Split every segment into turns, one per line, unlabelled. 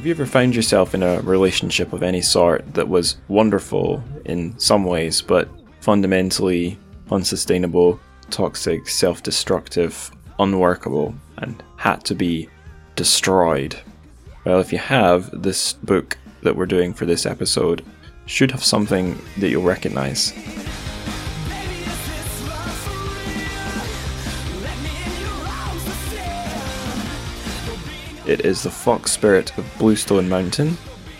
Have you ever found yourself in a relationship of any sort that was wonderful in some ways, but fundamentally unsustainable, toxic, self destructive, unworkable, and had to be destroyed? Well, if you have, this book that we're doing for this episode should have something that you'll recognize. It is the Fox Spirit of Bluestone Mountain.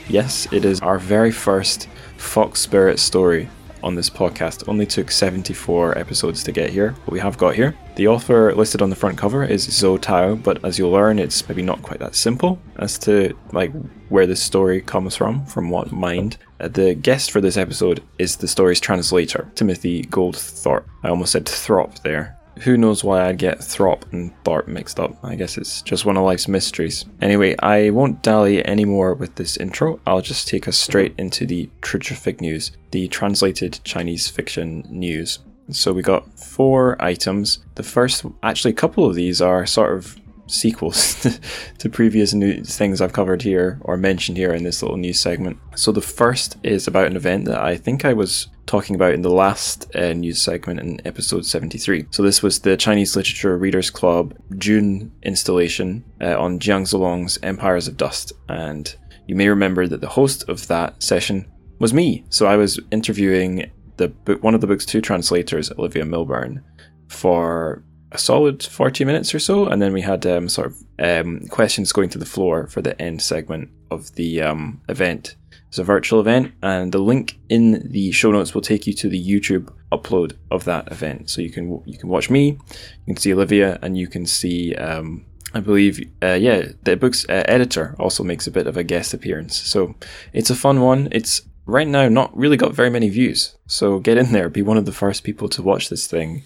Yes, it is our very first Fox Spirit story on this podcast. Only took 74 episodes to get here, but we have got here. The author listed on the front cover is Zhou Tao, but as you'll learn, it's maybe not quite that simple as to like where this story comes from, from what mind. Uh, the guest for this episode is the story's translator, Timothy Goldthorpe. I almost said Throp there who knows why I'd get Throp and Tharp mixed up. I guess it's just one of life's mysteries. Anyway, I won't dally anymore with this intro. I'll just take us straight into the Tritrafig news, the translated Chinese fiction news. So we got four items. The first, actually, a couple of these are sort of sequels to previous news things I've covered here or mentioned here in this little news segment. So the first is about an event that I think I was talking about in the last uh, news segment in episode 73. So this was the Chinese Literature Readers Club June installation uh, on Jiang Zilong's Empires of Dust. And you may remember that the host of that session was me. So I was interviewing the book, one of the book's two translators, Olivia Milburn, for a solid 40 minutes or so, and then we had um, sort of um, questions going to the floor for the end segment of the um, event. It's a virtual event, and the link in the show notes will take you to the YouTube upload of that event. So you can you can watch me, you can see Olivia, and you can see um, I believe, uh, yeah, the book's uh, editor also makes a bit of a guest appearance. So it's a fun one. It's right now not really got very many views. So get in there, be one of the first people to watch this thing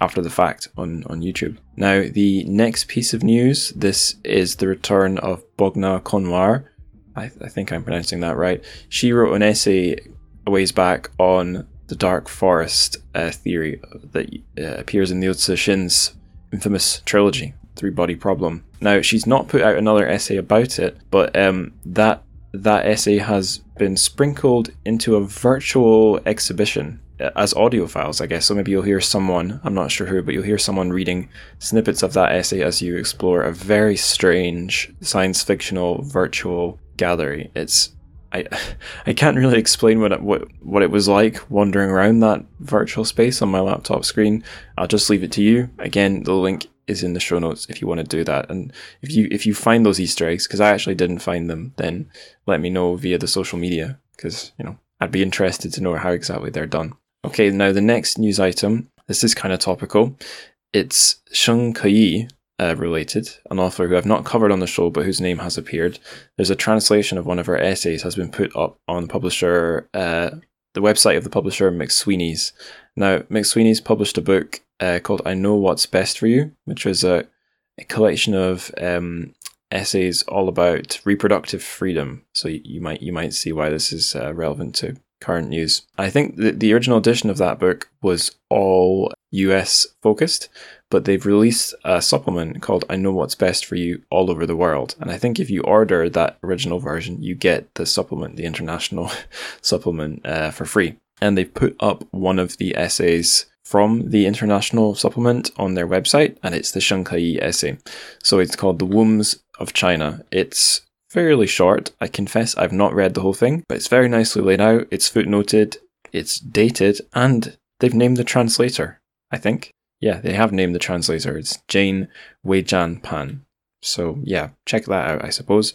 after the fact on, on YouTube. Now, the next piece of news this is the return of Bogna Konior. I, I think I'm pronouncing that right. She wrote an essay a ways back on the dark forest uh, theory that uh, appears in Liu Cixin's infamous trilogy, Three Body Problem. Now, she's not put out another essay about it, but um, that that essay has been sprinkled into a virtual exhibition as audio files, I guess. So maybe you'll hear someone, I'm not sure who, but you'll hear someone reading snippets of that essay as you explore a very strange science fictional virtual gallery. It's I I can't really explain what what what it was like wandering around that virtual space on my laptop screen. I'll just leave it to you. Again, the link is in the show notes if you want to do that. And if you if you find those Easter eggs, because I actually didn't find them, then let me know via the social media because you know I'd be interested to know how exactly they're done. Okay, now the next news item. This is kind of topical. It's Sheng Keyi uh, related, an author who I've not covered on the show, but whose name has appeared. There's a translation of one of her essays has been put up on the publisher, uh, the website of the publisher McSweeney's. Now, McSweeney's published a book uh, called "I Know What's Best for You," which was a, a collection of um, essays all about reproductive freedom. So you, you, might you might see why this is uh, relevant to current news. I think the, the original edition of that book was all US focused, but they've released a supplement called I Know What's Best for You all over the world. And I think if you order that original version, you get the supplement, the international supplement, uh, for free. And they've put up one of the essays from the international supplement on their website, and it's the Sheng Keyi essay. So it's called The Wombs of China. It's fairly short. I confess I've not read the whole thing, but it's very nicely laid out. It's footnoted, it's dated, and they've named the translator, I think. Yeah, they have named the translator. It's Jane Weizhen Pan. So, yeah, check that out, I suppose.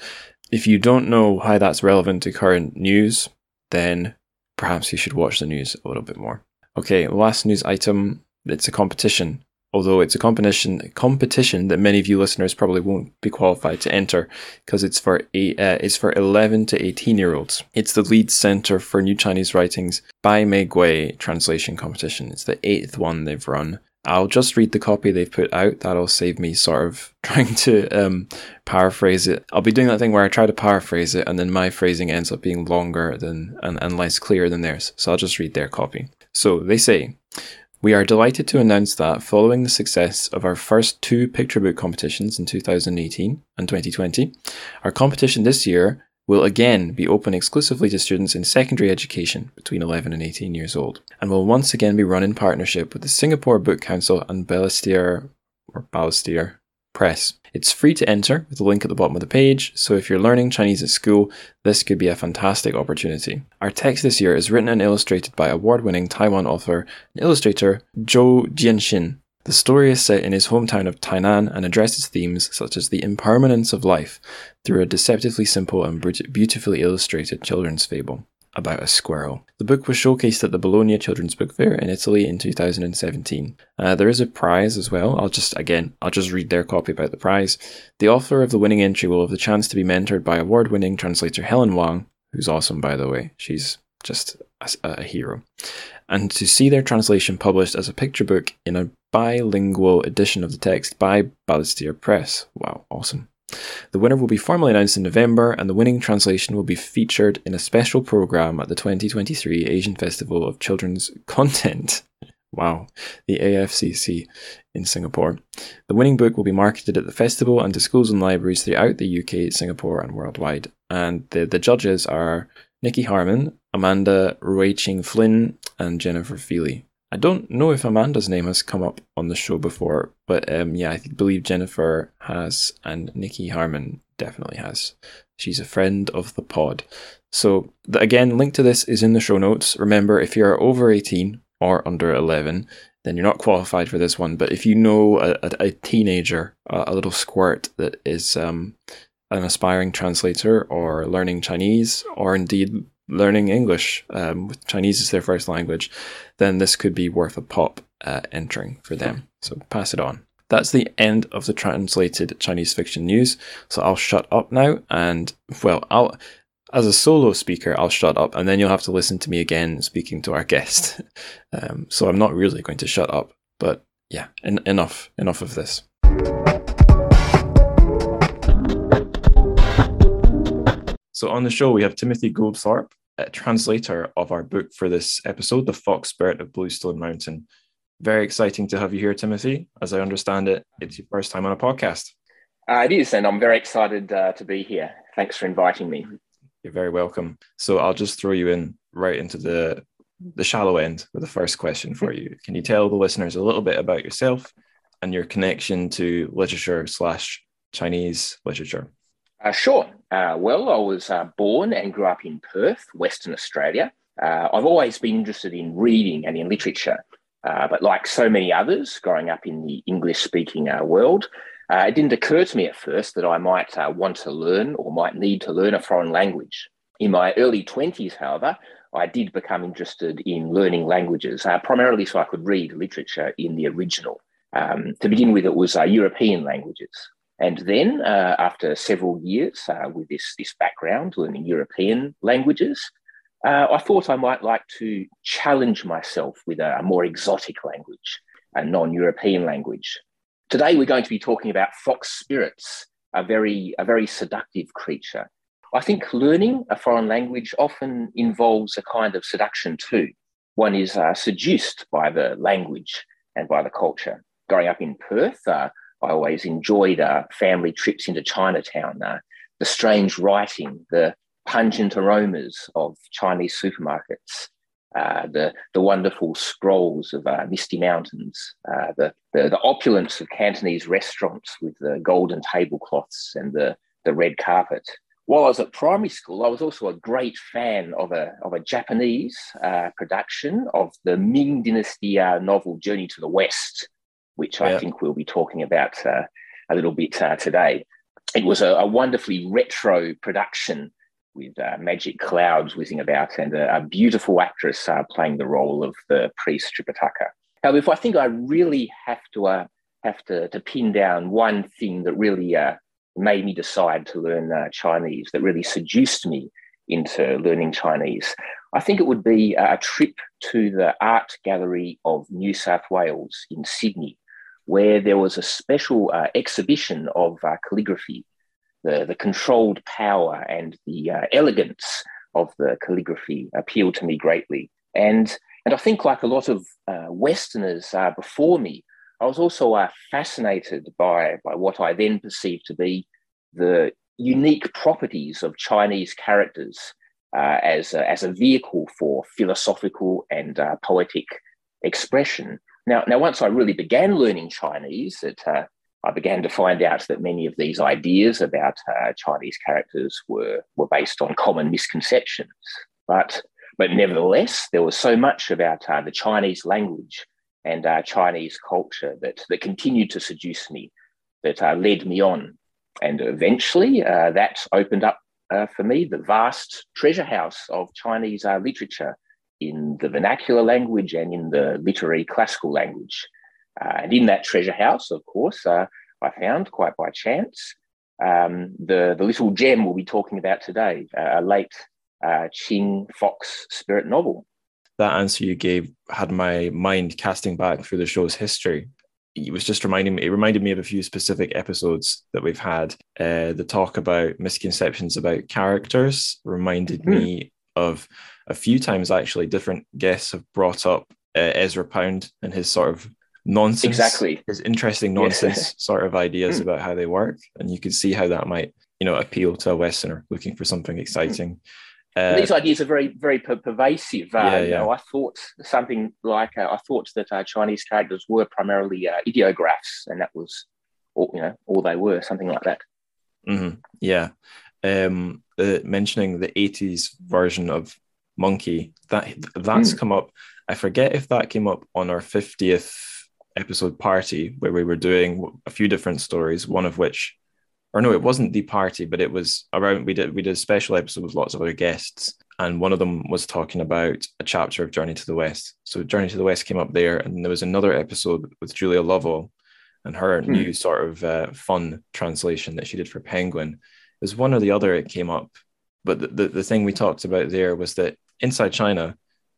If you don't know how that's relevant to current news, then perhaps you should watch the news a little bit more. Okay, last news item it's a competition although it's a competition competition that many of you listeners probably won't be qualified to enter because it's for a, uh, it's for 11 to 18 year olds. It's the Leeds Center for New Chinese Writings Bai Meigui translation competition. It's the eighth one they've run. I'll just read the copy they've put out. That'll save me sort of trying to um, paraphrase it. I'll be doing that thing where I try to paraphrase it and then my phrasing ends up being longer than and, and less clear than theirs. So I'll just read their copy. So they say, We are delighted to announce that following the success of our first two picture book competitions in 2018 and 2020, our competition this year will again be open exclusively to students in secondary education between 11 and 18 years old, and will once again be run in partnership with the Singapore Book Council and Balestier or Balestier Press. It's free to enter with a link at the bottom of the page, so if you're learning Chinese at school, this could be a fantastic opportunity. Our text this year is written and illustrated by award winning Taiwan author and illustrator Zhou Jianxin. The story is set in his hometown of Tainan and addresses themes such as the impermanence of life through a deceptively simple and beautifully illustrated children's fable about a squirrel. The book was showcased at the Bologna Children's Book Fair in Italy in 2017. Uh, there is a prize as well. I'll just, again, I'll just read their copy about the prize. The author of the winning entry will have the chance to be mentored by award winning translator Helen Wang, who's awesome, by the way. She's just a, a hero. And to see their translation published as a picture book in a bilingual edition of the text by Balestier Press. Wow, awesome. The winner will be formally announced in November, and the winning translation will be featured in a special program at the 2023 Asian Festival of Children's Content. Wow, the AFCC in Singapore. The winning book will be marketed at the festival and to schools and libraries throughout the UK, Singapore, and worldwide. And the, the judges are Nicky Harman, Amanda Ruiching Flynn, and Jennifer Feeley. I don't know if Amanda's name has come up on the show before, but um, yeah, I believe Jennifer has, and Nicky Harman definitely has. She's a friend of the pod. So, the, again, link to this is in the show notes. Remember, if you're over 18 or under 11, then you're not qualified for this one. But if you know a, a, a teenager, a, a, little squirt that is um, an aspiring translator or learning Chinese, or indeed learning English, um, with Chinese as their first language, then this could be worth a pop uh, entering for them. So pass it on. That's the end of the translated Chinese fiction news. So I'll shut up now, and well, I'll as a solo speaker, I'll shut up, and then you'll have to listen to me again speaking to our guest. Um, so I'm not really going to shut up, but yeah, en- enough, enough of this. So on the show, we have Timothy Goldthorpe, a translator of our book for this episode, The Fox Spirit of Bluestone Mountain. Very exciting to have you here, Timothy. As I understand it, it's your first time on a podcast.
Uh, it is, and I'm very excited uh, to be here. Thanks for inviting me.
You're very welcome. So I'll just throw you in right into the the shallow end with the first question for you. Can you tell the listeners a little bit about yourself and your connection to literature slash Chinese literature?
Uh, sure. Uh, well, I was uh, born and grew up in Perth, Western Australia. Uh, I've always been interested in reading and in literature, uh, but like so many others growing up in the English speaking uh, world, it didn't occur to me at first that I might want to learn or might need to learn a foreign language. In my early 20s, however, I did become interested in learning languages, primarily so I could read literature in the original. Um, to begin with, it was European languages. And then, uh, after several years uh, with this, this background, learning European languages, uh, I thought I might like to challenge myself with a, a more exotic language, a non European language. Today, we're going to be talking about fox spirits, a very, a very seductive creature. I think learning a foreign language often involves a kind of seduction too. One is uh, seduced by the language and by the culture. Growing up in Perth, uh, I always enjoyed uh, family trips into Chinatown, uh, the strange writing, the pungent aromas of Chinese supermarkets, uh, the, the wonderful scrolls of uh, Misty Mountains, uh, the, the, the, opulence of Cantonese restaurants with the golden tablecloths and the, the red carpet. While I was at primary school, I was also a great fan of a, of a Japanese uh, production of the Ming Dynasty novel Journey to the West, which I think we'll be talking about uh, a little bit uh, today. It was a, a, wonderfully retro production with uh, magic clouds whizzing about and a, a beautiful actress uh, playing the role of the priest Tripitaka. However, I think I really have to uh, have to, to pin down one thing that really uh, made me decide to learn Chinese, that really seduced me into learning Chinese. I think it would be a trip to the Art Gallery of New South Wales in Sydney, where there was a special uh, exhibition of uh, calligraphy, the, the controlled power and the uh, elegance of the calligraphy appealed to me greatly. And and I think, like a lot of uh, Westerners uh, before me, I was also uh, fascinated by, by what I then perceived to be the unique properties of Chinese characters as, a, as a vehicle for philosophical and poetic expression. Now, now, once I really began learning Chinese, it, uh, I began to find out that many of these ideas about uh, Chinese characters were, were based on common misconceptions. But, but nevertheless, there was so much about uh, the Chinese language and uh, Chinese culture that, that continued to seduce me, that uh, led me on. And eventually, uh, that opened up for me the vast treasure house of Chinese literature in the vernacular language and in the literary classical language. Uh, and in that treasure house, of course, uh, I found quite by chance um, the, the little gem we'll be talking about today, uh, a late uh, Qing Fox spirit novel.
That answer you gave had my mind casting back through the show's history. It was just reminding me, it reminded me of a few specific episodes that we've had. Uh, the talk about misconceptions about characters reminded mm-hmm. me of a few times actually different guests have brought up uh, Ezra Pound and his sort of nonsense
exactly
his interesting nonsense yes. sort of ideas hmm. about how they work and you can see how that might you know appeal to a westerner looking for something exciting
uh, these ideas are very very per- pervasive uh, yeah, yeah. You know, i thought something like uh, i thought that uh, chinese characters were primarily uh, ideographs and that was all you know all they were something like that
mm-hmm. yeah um, mentioning the 80s version of monkey that that's mm. come up i forget if that came up on our 50th episode party where we were doing a few different stories one of which or no it wasn't the party but it was around we did we did a special episode with lots of other guests and one of them was talking about a chapter of journey to the west so journey to the west came up there and there was another episode with julia lovell and her hmm. new sort of uh, fun translation that she did for penguin there's one or the other it came up but the, the, the thing we talked about there was that inside china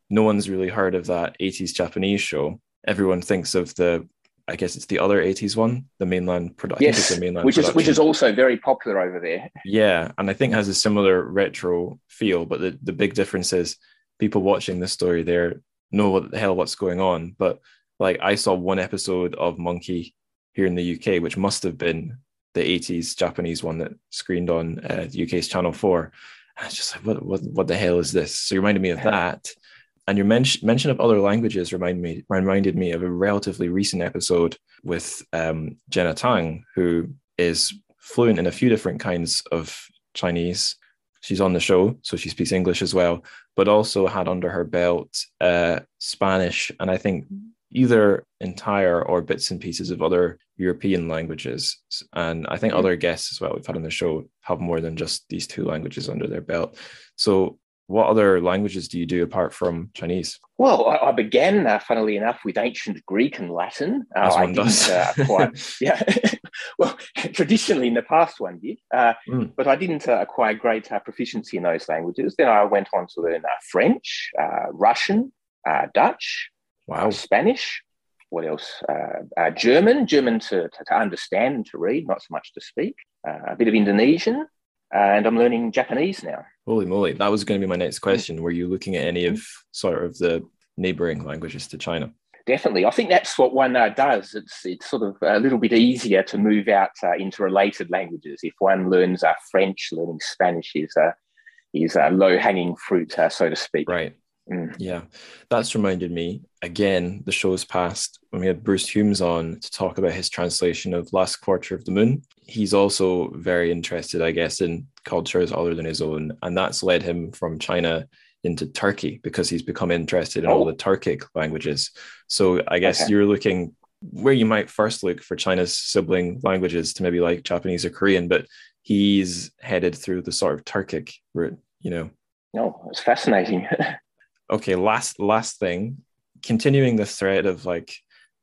no one's really heard of that 80s japanese show everyone thinks of the I guess it's the other 80s one, the mainland production.
Yes,
the
mainland which is which is also very popular over there.
Yeah, and I think has a similar retro feel, but the, the big difference is people watching this story there know what the hell what's going on. But like I saw one episode of Monkey here in the UK, which must have been the 80s Japanese one that screened on uh, the UK's Channel 4. I was just like, what, what, what the hell is this? So you reminded me of that. And your men- mention of other languages remind me reminded me of a relatively recent episode with um, Jenna Tang, who is fluent in a few different kinds of Chinese. She's on the show, so she speaks English as well, but also had under her belt uh, Spanish and I think either entire or bits and pieces of other European languages. And I think other guests as well we've had on the show have more than just these two languages under their belt. So what other languages do you do apart from Chinese?
Well, I, I began, uh, funnily enough, with ancient Greek and Latin.
Uh, As one does. Uh,
quite, yeah. well, traditionally in the past one did, mm. but I didn't uh, acquire great uh, proficiency in those languages. Then I went on to learn French, Russian, Dutch, wow. Spanish. What else? German, German to, to, to, understand and to read, not so much to speak. a bit of Indonesian, and I'm learning Japanese now.
Holy moly. That was going to be my next question. Were you looking at any of sort of the neighboring languages to China?
Definitely. I think that's what one uh, does. It's, it's sort of a little bit easier to move out uh, into related languages. If one learns uh, French, learning Spanish is, uh, is a low hanging fruit, uh, so to speak.
Right. Mm. Yeah, that's reminded me again. The show's past when we had Bruce Humes on to talk about his translation of Last Quarter of the Moon. He's also very interested, I guess, in cultures other than his own, and that's led him from China into Turkey because he's become interested in oh. all the Turkic languages. So I guess okay. you're looking where you might first look for China's sibling languages to maybe like Japanese or Korean, but he's headed through the sort of Turkic route, you know.
No, oh, it's fascinating.
okay, last last thing, continuing the thread of like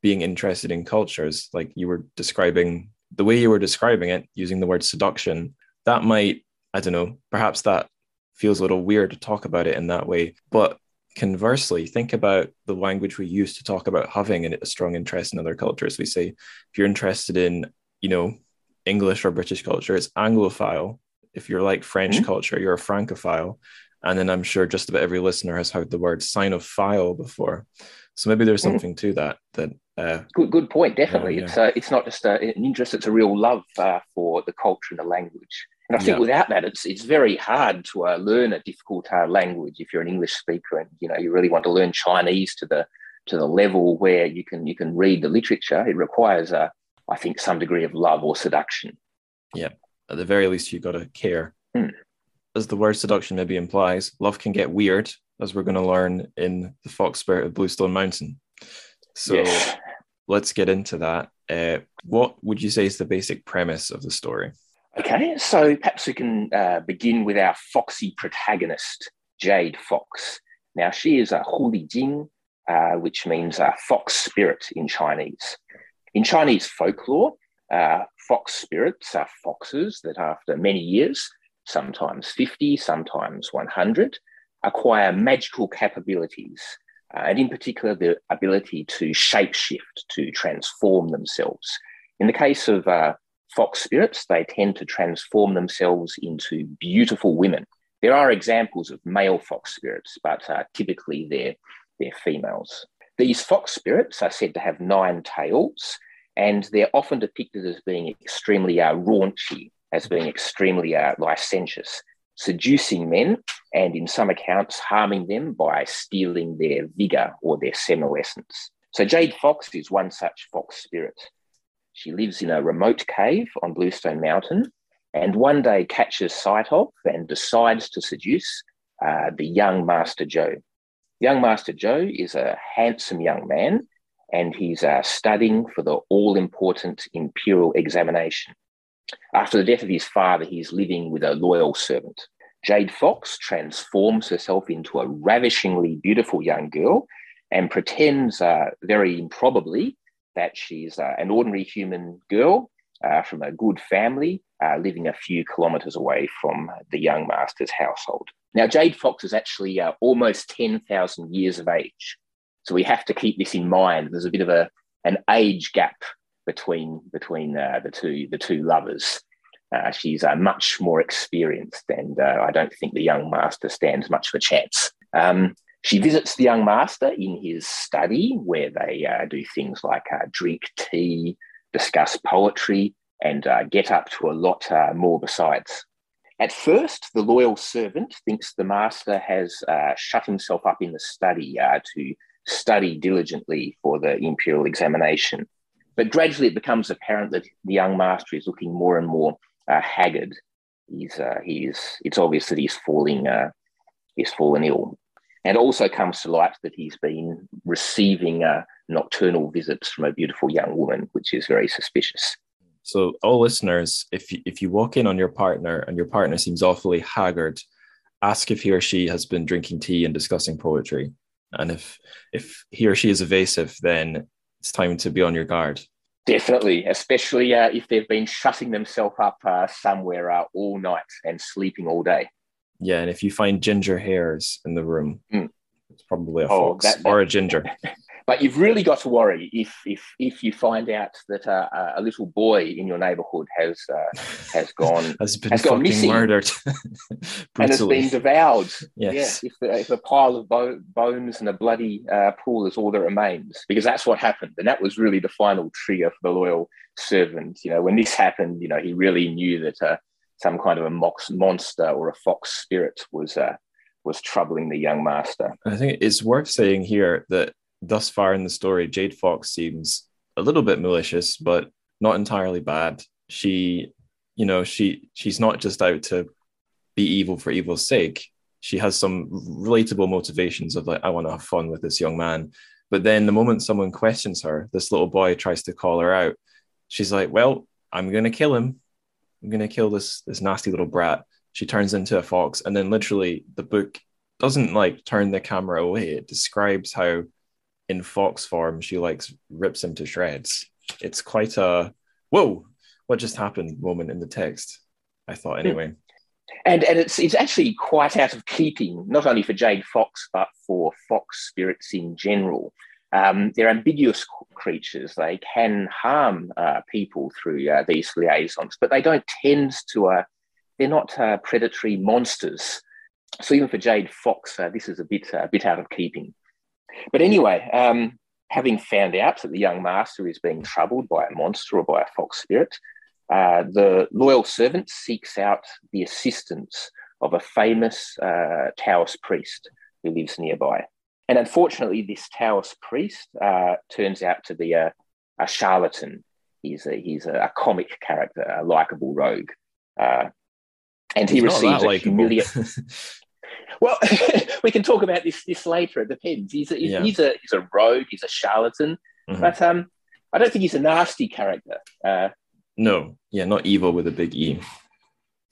being interested in cultures, like you were describing the way you were describing it, using the word seduction, that might, I don't know, perhaps that feels a little weird to talk about it in that way. But conversely, think about the language we use to talk about having a strong interest in other cultures. We say, if you're interested in, you know, English or British culture, it's Anglophile. If you're like French mm-hmm. culture, you're a Francophile. And then I'm sure just about every listener has heard the word sinophile before. So maybe there's mm. something mm. to that. That
uh, good, good point. Definitely, yeah, yeah. it's uh, it's not just a, an interest; it's a real love uh, for the culture and the language. And I think yeah. without that, it's it's very hard to uh, learn a difficult uh, language if you're an English speaker and you know you really want to learn Chinese to the to the level where you can you can read the literature. It requires, uh, I think, some degree of love or seduction.
Yeah, at the very least, you've got to care. Hmm. As the word seduction maybe implies, love can get weird, as we're going to learn in the Fox Spirit of Bluestone Mountain. So let's get into that. Uh, what would you say is the basic premise of the story?
Okay, so perhaps we can uh, begin with our foxy protagonist, Jade Fox. Now, she is a Huli Jing, uh, which means a fox spirit in Chinese. In Chinese folklore, uh, fox spirits are foxes that, after many years, sometimes 50, sometimes 100, acquire magical capabilities, uh, and in particular, the ability to shapeshift, to transform themselves. In the case of uh, fox spirits, they tend to transform themselves into beautiful women. There are examples of male fox spirits, but uh, typically they're, they're females. These fox spirits are said to have nine tails, and they're often depicted as being extremely uh, raunchy, as being extremely uh, licentious, seducing men, and in some accounts, harming them by stealing their vigor or their seminal essence. So, Jade Fox is one such fox spirit. She lives in a remote cave on Bluestone Mountain and one day catches sight of and decides to seduce uh, the young Master Joe. Young Master Joe is a handsome young man and he's uh, studying for the all important imperial examination. After the death of his father, he's living with a loyal servant. Jade Fox transforms herself into a ravishingly beautiful young girl and pretends uh, very improbably that she's uh, an ordinary human girl uh, from a good family uh, living a few kilometres away from the young master's household. Now, Jade Fox is actually uh, almost 10,000 years of age. So we have to keep this in mind. There's a bit of a, an age gap between, between uh, the, two, the two lovers. Uh, she's much more experienced, and I don't think the young master stands much of a chance. Um, she visits the young master in his study, where they uh, do things like uh, drink tea, discuss poetry, and uh, get up to a lot uh, more besides. At first, the loyal servant thinks the master has uh, shut himself up in the study uh, to study diligently for the imperial examination. But gradually, it becomes apparent that the young master is looking more and more uh, haggard. He's, uh, he's, it's obvious that he's falling, uh, he's fallen ill. And also comes to light that he's been receiving uh, nocturnal visits from a beautiful young woman, which is very suspicious.
So, all listeners, if you, if you walk in on your partner and your partner seems awfully haggard, ask if he or she has been drinking tea and discussing poetry. And if if he or she is evasive, then it's time to be on your guard.
Definitely, especially uh, if they've been shutting themselves up uh, somewhere uh, all night and sleeping all day.
Yeah, and if you find ginger hairs in the room, mm. It's probably a oh, fox that, that, or a ginger.
But you've really got to worry if if if you find out that uh, a little boy in your neighbourhood has uh, has gone
has been has gone missing, murdered
and has been devoured. Yes. Yeah, if, the, if a pile of bo- bones and a bloody uh, pool is all that remains, because that's what happened, and that was really the final trigger for the loyal servant. You know, when this happened, you know, he really knew that uh, some kind of a mox monster or a fox spirit was uh, was troubling the young master.
I think it's worth saying here that thus far in the story, Jade Fox seems a little bit malicious, but not entirely bad. She, you know, she she's not just out to be evil for evil's sake. She has some relatable motivations of like, I want to have fun with this young man. But then the moment someone questions her, this little boy tries to call her out. She's like, Well, I'm gonna kill him. I'm gonna kill this this nasty little brat. She turns into a fox, and then literally the book doesn't like turn the camera away. It describes how in fox form she like rips him to shreds. It's quite a whoa, what just happened moment in the text. I thought anyway.
And and it's it's actually quite out of keeping, not only for Jade Fox, but for fox spirits in general. Um, they're ambiguous creatures. They can harm uh, people through uh, these liaisons, but they don't tend to. Uh, they're not uh, predatory monsters. so even for Jade Fox, uh, this is a bit a bit out of keeping. But anyway, um, having found out that the young master is being troubled by a monster or by a fox spirit, uh, the loyal servant seeks out the assistance of a famous uh, Taoist priest who lives nearby. And unfortunately, this Taoist priest uh, turns out to be a, a charlatan. He's a, he's a, a comic character, a likable rogue. Uh, and he receives a humiliating. well, we can talk about this this later. It depends. He's a, he's, yeah. he's a he's a rogue. He's a charlatan, mm-hmm. but um, I don't think he's a nasty character. Uh,
no, yeah, not evil with a big E.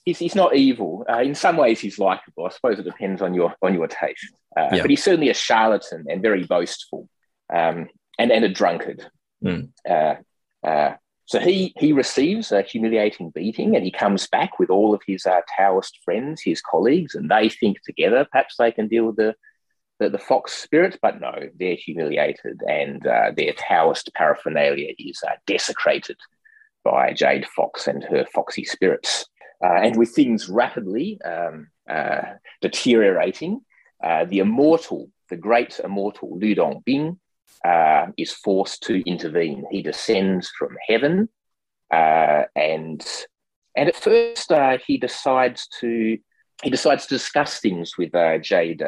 He's, he's not evil. Uh, in some ways, he's likable. I suppose it depends on your on your taste. Uh, yeah. But he's certainly a charlatan and very boastful, um, and and a drunkard. Mm. Uh, so he he receives a humiliating beating, and he comes back with all of his uh, Taoist friends, his colleagues, and they think together perhaps they can deal with the the, the fox spirit, but no, they're humiliated, and uh, their Taoist paraphernalia is uh, desecrated by Jade Fox and her foxy spirits. Uh, and with things rapidly um, uh, deteriorating, uh, the immortal, the great immortal Lu Dongbin, uh, is forced to intervene. He descends from heaven, uh, and and at first uh, he decides to he decides to discuss things with Jade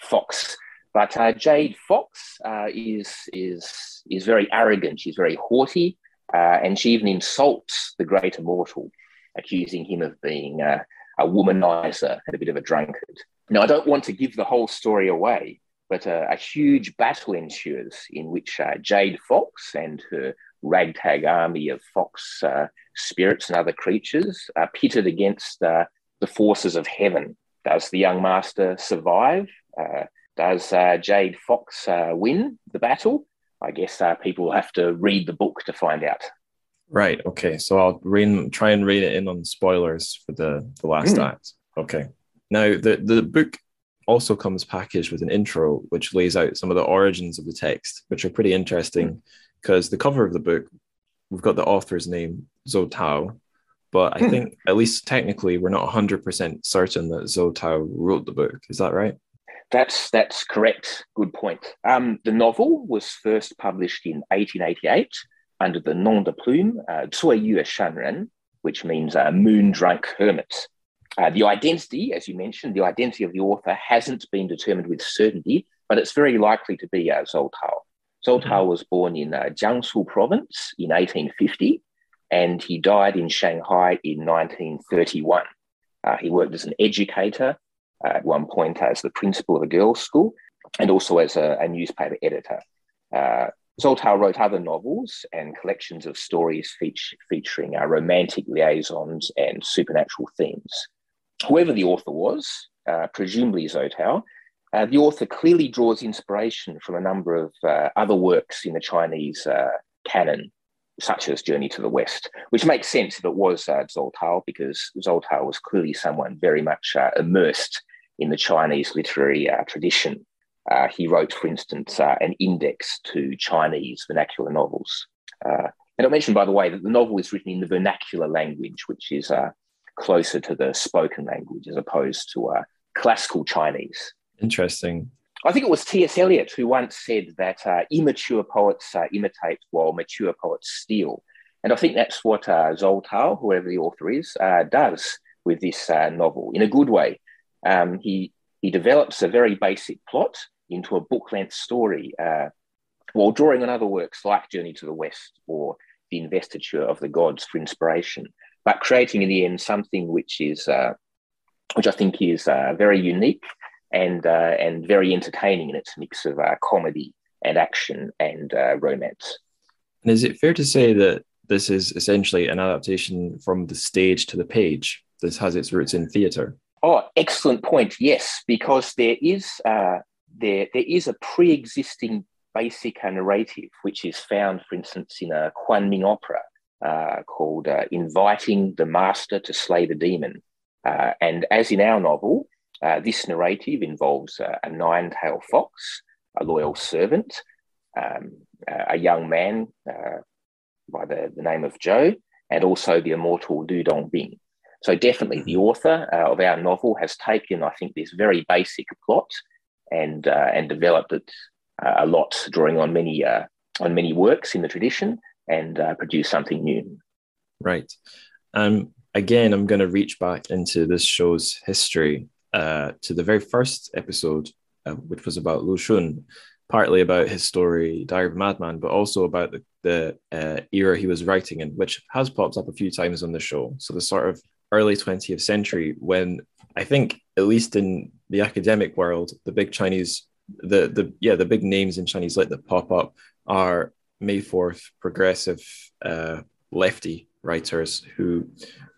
Fox. But Jade Fox is is is very arrogant. She's very haughty. Uh, and she even insults the great immortal, accusing him of being uh, a womanizer and a bit of a drunkard. Now, I don't want to give the whole story away, but uh, a huge battle ensues in which uh, Jade Fox and her ragtag army of fox uh, spirits and other creatures are pitted against uh, the forces of heaven. Does the young master survive? does Jade Fox win the battle? I guess uh, people have to read the book to find out.
Right. Okay. So I'll try and read it in on spoilers for the, the last mm. act. Okay. Now, the, the book also comes packaged with an intro, which lays out some of the origins of the text, which are pretty interesting because mm. the cover of the book, we've got the author's name, Zhou Tao, but I mm. think at least technically we're not 100% certain that Zhou Tao wrote the book. Is that right?
That's that's correct. Good point. Um, the novel was first published in 1888 under the nom de plume uh, Yue Shanren, which means uh, moon drunk hermit. Uh, the identity, as you mentioned, the identity of the author hasn't been determined with certainty, but it's very likely to be uh, Zhou Tao. Zhou Tao mm-hmm. was born in uh, Jiangsu province in 1850, and he died in Shanghai in 1931. Uh, he worked as an educator at one point as the principal of a girls' school and also as a, a newspaper editor. Uh, Zhou Tao wrote other novels and collections of stories feature, featuring uh, romantic liaisons and supernatural themes. Whoever the author was, uh, presumably Zhou Tao, uh, the author clearly draws inspiration from a number of uh, other works in the Chinese uh, canon, such as Journey to the West, which makes sense if it was uh, Zhou Tao, because Zhou Tao was clearly someone very much uh, immersed in the Chinese literary uh, tradition. He wrote, for instance, an index to Chinese vernacular novels. And I mentioned, by the way, that the novel is written in the vernacular language, which is closer to the spoken language as opposed to uh, classical Chinese.
Interesting.
I think it was T.S. Eliot who once said that immature poets imitate while mature poets steal. And I think that's what uh, Zhou Tao, whoever the author is, does with this novel in a good way um, he he develops a very basic plot into a book length story uh, while drawing on other works like Journey to the West or The Investiture of the Gods for inspiration, but creating in the end something which is uh, which I think is uh, very unique and uh, and very entertaining in its mix of uh, comedy and action and uh, romance.
And is it fair to say that this is essentially an adaptation from the stage to the page? This has its roots in theatre.
Oh, excellent point. Yes, because there is uh, there there is a pre-existing basic narrative which is found, for instance, in a Ming opera uh, called uh, "Inviting the Master to Slay the Demon." Uh, and as in our novel, uh, this narrative involves uh, a nine-tailed fox, a loyal servant, um, a young man by the, the name of Joe, and also the immortal Lu Dongbin. So definitely, the author uh, of our novel has taken, I think, this very basic plot and uh, and developed it uh, a lot, drawing on many uh, on many works in the tradition and uh, produced something new.
Right. Um. Again, I'm going to reach back into this show's history uh, to the very first episode, which was about Lu Xun, partly about his story, Diary of a Madman, but also about the, the uh, era he was writing in, which has popped up a few times on the show. So the sort of early 20th century when I think, at least in the academic world, the big Chinese, the the yeah, the big names in Chinese lit that pop up are May Fourth, progressive, uh, lefty writers who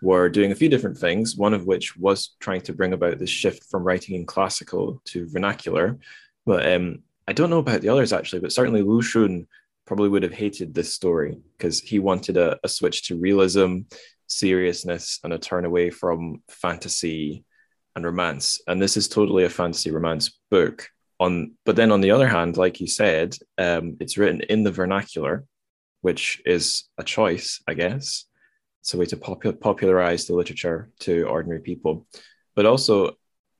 were doing a few different things. One of which was trying to bring about this shift from writing in classical to vernacular. But um, I don't know about the others actually, but certainly Lu Xun probably would have hated this story because he wanted a, a switch to realism seriousness and a turn away from fantasy and romance. And this is totally a fantasy romance book. On but then on the other hand, like you said, um, it's written in the vernacular, which is a choice, I guess. It's a way to popu- popularize the literature to ordinary people. But also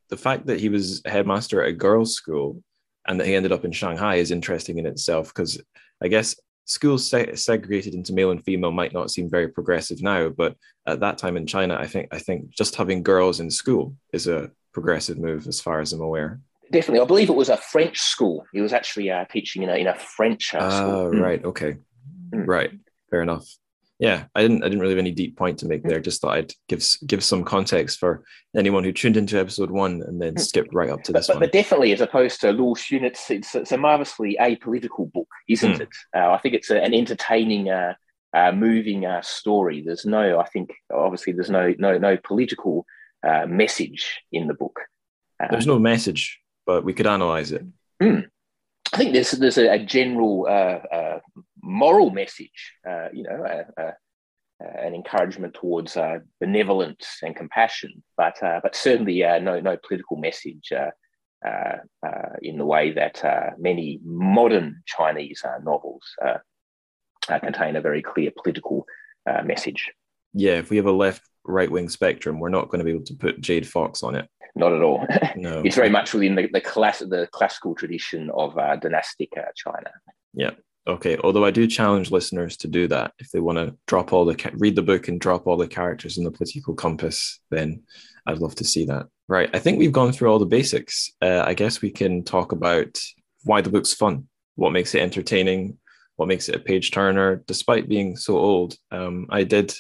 the fact that he was headmaster at a girls' school and that he ended up in Shanghai is interesting in itself because I guess schools se- segregated into male and female might not seem very progressive now, but at that time in China, I think I think just having girls in school is a progressive move, as far as I'm aware.
Definitely, I believe it was a French school. He was actually uh, teaching in a in a French uh, school.
Oh, right. Okay. Mm. Right. Fair enough yeah, I didn't I didn't really have any deep point to make there. Just thought I'd give give some context for anyone who tuned into episode one and then skipped right up to this
but,
one.
But definitely, as opposed to Lu Xun, it's, it's, it's a marvelously apolitical book, isn't mm. it? Uh, I think it's a, an entertaining, uh, uh, moving uh, story. There's no, I think, obviously, there's no no no political uh, message in the book.
Uh, there's no message, but we could analyze it.
Mm. I think there's there's a, a general moral message, uh, you know, uh, uh, an encouragement towards uh, benevolence and compassion, but uh, but certainly no no political message in the way that many modern Chinese novels contain a very clear political message.
Yeah, if we have a left right wing spectrum, we're not going to be able to put Jade Fox on it.
Not at all. No, it's very much within the the, class, the classical tradition of dynastic China.
Yeah. Okay, although I do challenge listeners to do that. If they want to drop all the read the book and drop all the characters in the political compass, then I'd love to see that. Right, I think we've gone through all the basics. Uh, I guess we can talk about why the book's fun, what makes it entertaining, what makes it a page turner, despite being so old. Um, I did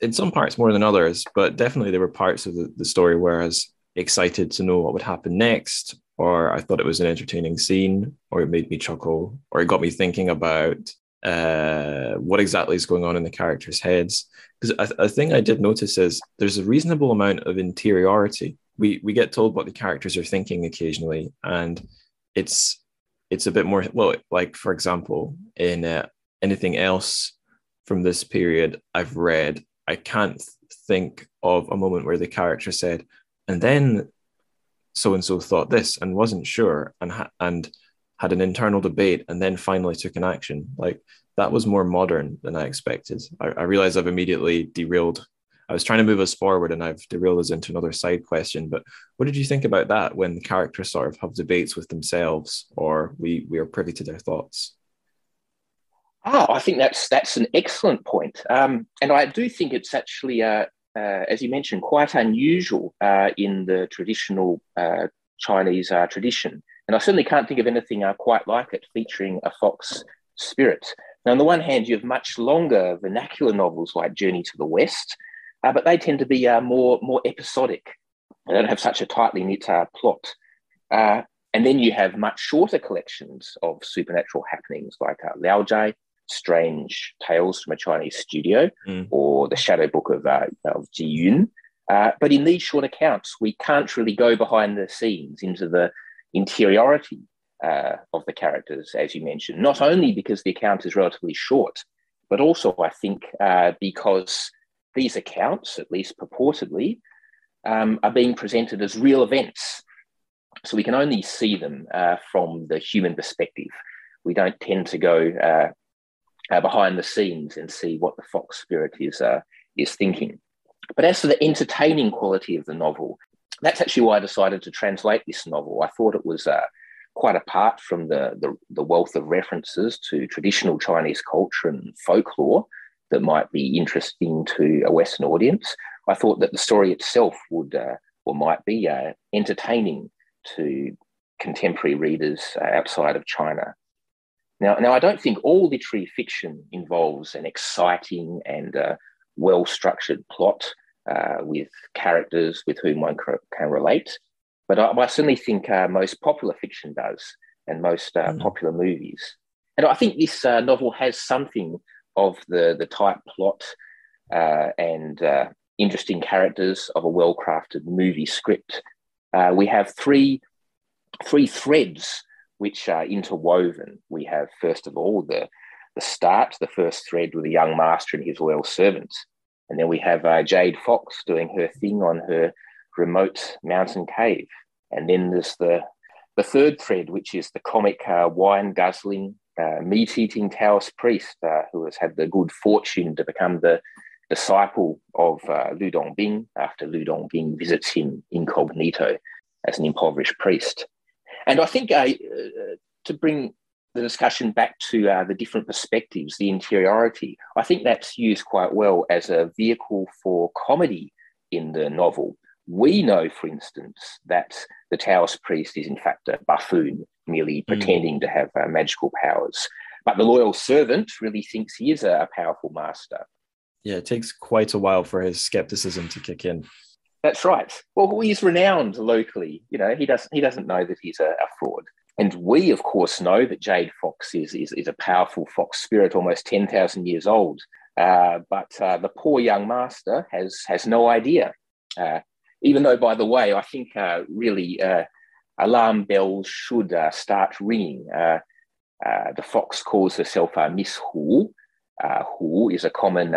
in some parts more than others, but definitely there were parts of the, the story where I was excited to know what would happen next, or I thought it was an entertaining scene, or it made me chuckle, or it got me thinking about uh, what exactly is going on in the characters' heads. Because a, a thing I did notice is there's a reasonable amount of interiority. We we get told what the characters are thinking occasionally, and it's it's a bit more well, like for example, in uh, anything else from this period I've read, I can't think of a moment where the character said, and then so and so thought this and wasn't sure and ha- and had an internal debate and then finally took an action. Like that was more modern than i expected. I, I realize i've immediately derailed i was trying to move us forward and i've derailed us into another side question but what did you think about that when characters sort of have debates with themselves or we we are privy to their thoughts?
Oh, I think that's that's an excellent point, um, and I do think it's actually uh, as you mentioned, quite unusual uh, in the traditional uh, Chinese uh, tradition. And I certainly can't think of anything uh, quite like it featuring a fox spirit. Now, on the one hand, you have much longer vernacular novels like Journey to the West, uh, but they tend to be more, more episodic. They don't have such a tightly knit plot. and then you have much shorter collections of supernatural happenings like Liaozhai, strange tales from a Chinese studio mm. or the shadow book of, uh, of Ji Yun. Uh, but in these short accounts, we can't really go behind the scenes into the interiority uh, of the characters, as you mentioned, not only because the account is relatively short, but also, I think, uh, because these accounts, at least purportedly, um, are being presented as real events. So we can only see them uh, from the human perspective. We don't tend to go uh, behind the scenes and see what the fox spirit is uh, is thinking. But as for the entertaining quality of the novel, that's actually why I decided to translate this novel. I thought it was uh, quite apart from the, the, the wealth of references to traditional Chinese culture and folklore that might be interesting to a Western audience. I thought that the story itself would uh, or might be uh, entertaining to contemporary readers uh, outside of China. Now, now, I don't think all literary fiction involves an exciting and uh, well structured plot uh, with characters with whom one can relate. But I, I certainly think uh, most popular fiction does, and most uh, mm. popular movies. And I think this uh, novel has something of the, the type plot uh, and uh, interesting characters of a well crafted movie script. we have three, three threads which are interwoven. We have, first of all, the, the start, the first thread with a young master and his loyal servants. And then we have uh, Jade Fox doing her thing on her remote mountain cave. And then there's the, the third thread, which is the comic uh, wine guzzling, uh, meat eating Taoist priest uh, who has had the good fortune to become the disciple of uh, Lu Dongbin after Lu Dongbin visits him incognito as an impoverished priest. And I think uh, to bring the discussion back to uh, the different perspectives, the interiority. I think that's used quite well as a vehicle for comedy in the novel. We know, for instance, that the Taoist priest is in fact a buffoon, merely mm. pretending to have uh, magical powers. But the loyal servant really thinks he is a, a powerful master.
Yeah, it takes quite a while for his skepticism to kick in.
That's right. Well, he's renowned locally. You know, he doesn't he doesn't know that he's a, a fraud. And we, of course, know that Jade Fox is, is, is a powerful fox spirit, almost 10,000 years old. Uh, but uh, the poor young master has, has no idea. Uh, even though, by the way, I think uh, really uh, alarm bells should uh, start ringing. the fox calls herself Miss Hu. Hu is a common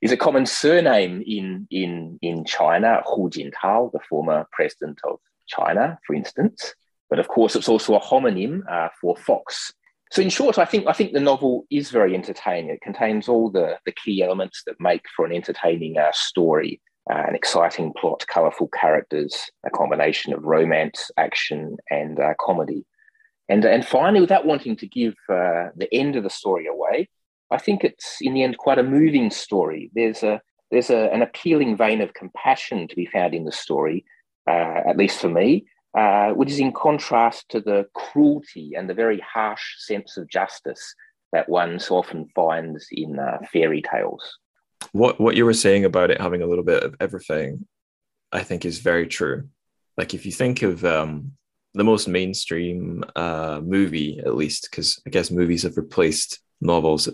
is a common surname in in in China. Hu Jintao, the former president of China, for instance. But of course, it's also a homonym uh, for fox. So in short, I think I think the novel is very entertaining. It contains all the, the key elements that make for an entertaining uh, story, uh, an exciting plot, colourful characters, a combination of romance, action, and uh, comedy. And, and finally, without wanting to give uh, the end of the story away, I think it's in the end quite a moving story. There's a there's a, an appealing vein of compassion to be found in the story, uh, at least for me, uh, which is in contrast to the cruelty and the very harsh sense of justice that one so often finds in uh, fairy tales.
What what you were saying about it having a little bit of everything, I think is very true. Like if you think of um, the most mainstream uh, movie, at least, because I guess movies have replaced novels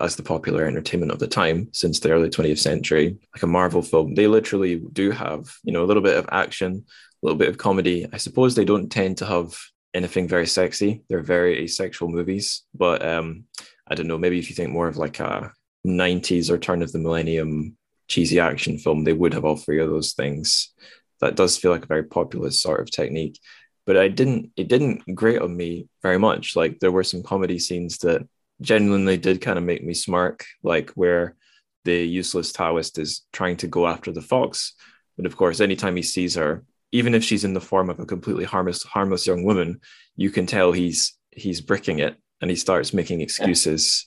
as the popular entertainment of the time since the early 20th century like a marvel film they literally do have you know a little bit of action a little bit of comedy. I suppose they don't tend to have anything very sexy. They're very asexual movies, but um, I don't know. Maybe if you think more of like a '90s or turn of the millennium cheesy action film, they would have all three of those things. That does feel like a very populist sort of technique. But I didn't. It didn't grate on me very much. Like there were some comedy scenes that genuinely did kind of make me smirk, like where the useless Taoist is trying to go after the fox. But of course, anytime he sees her, even if she's in the form of a completely harmless harmless young woman, you can tell he's he's bricking it and he starts making excuses.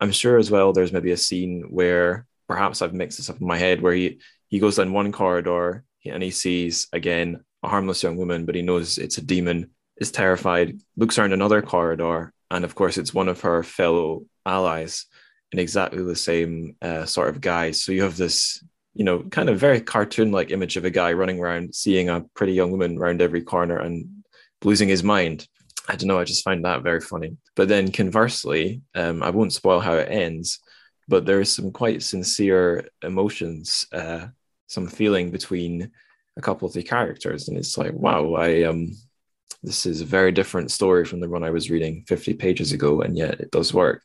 I'm sure as well there's maybe a scene where perhaps I've mixed this up in my head where he he goes down one corridor and he sees again a harmless young woman, but he knows it's a demon, is terrified, looks around another corridor, and of course it's one of her fellow allies in exactly the same uh, sort of guise. So you have this you know, kind of very cartoon like image of a guy running around, seeing a pretty young woman around every corner and losing his mind. I don't know. I just find that very funny. But then conversely, um, I won't spoil how it ends, but there is some quite sincere emotions, uh, some feeling between a couple of the characters, and it's like, wow, I um, this is a very different story from the one I was reading 50 pages ago, and yet it does work.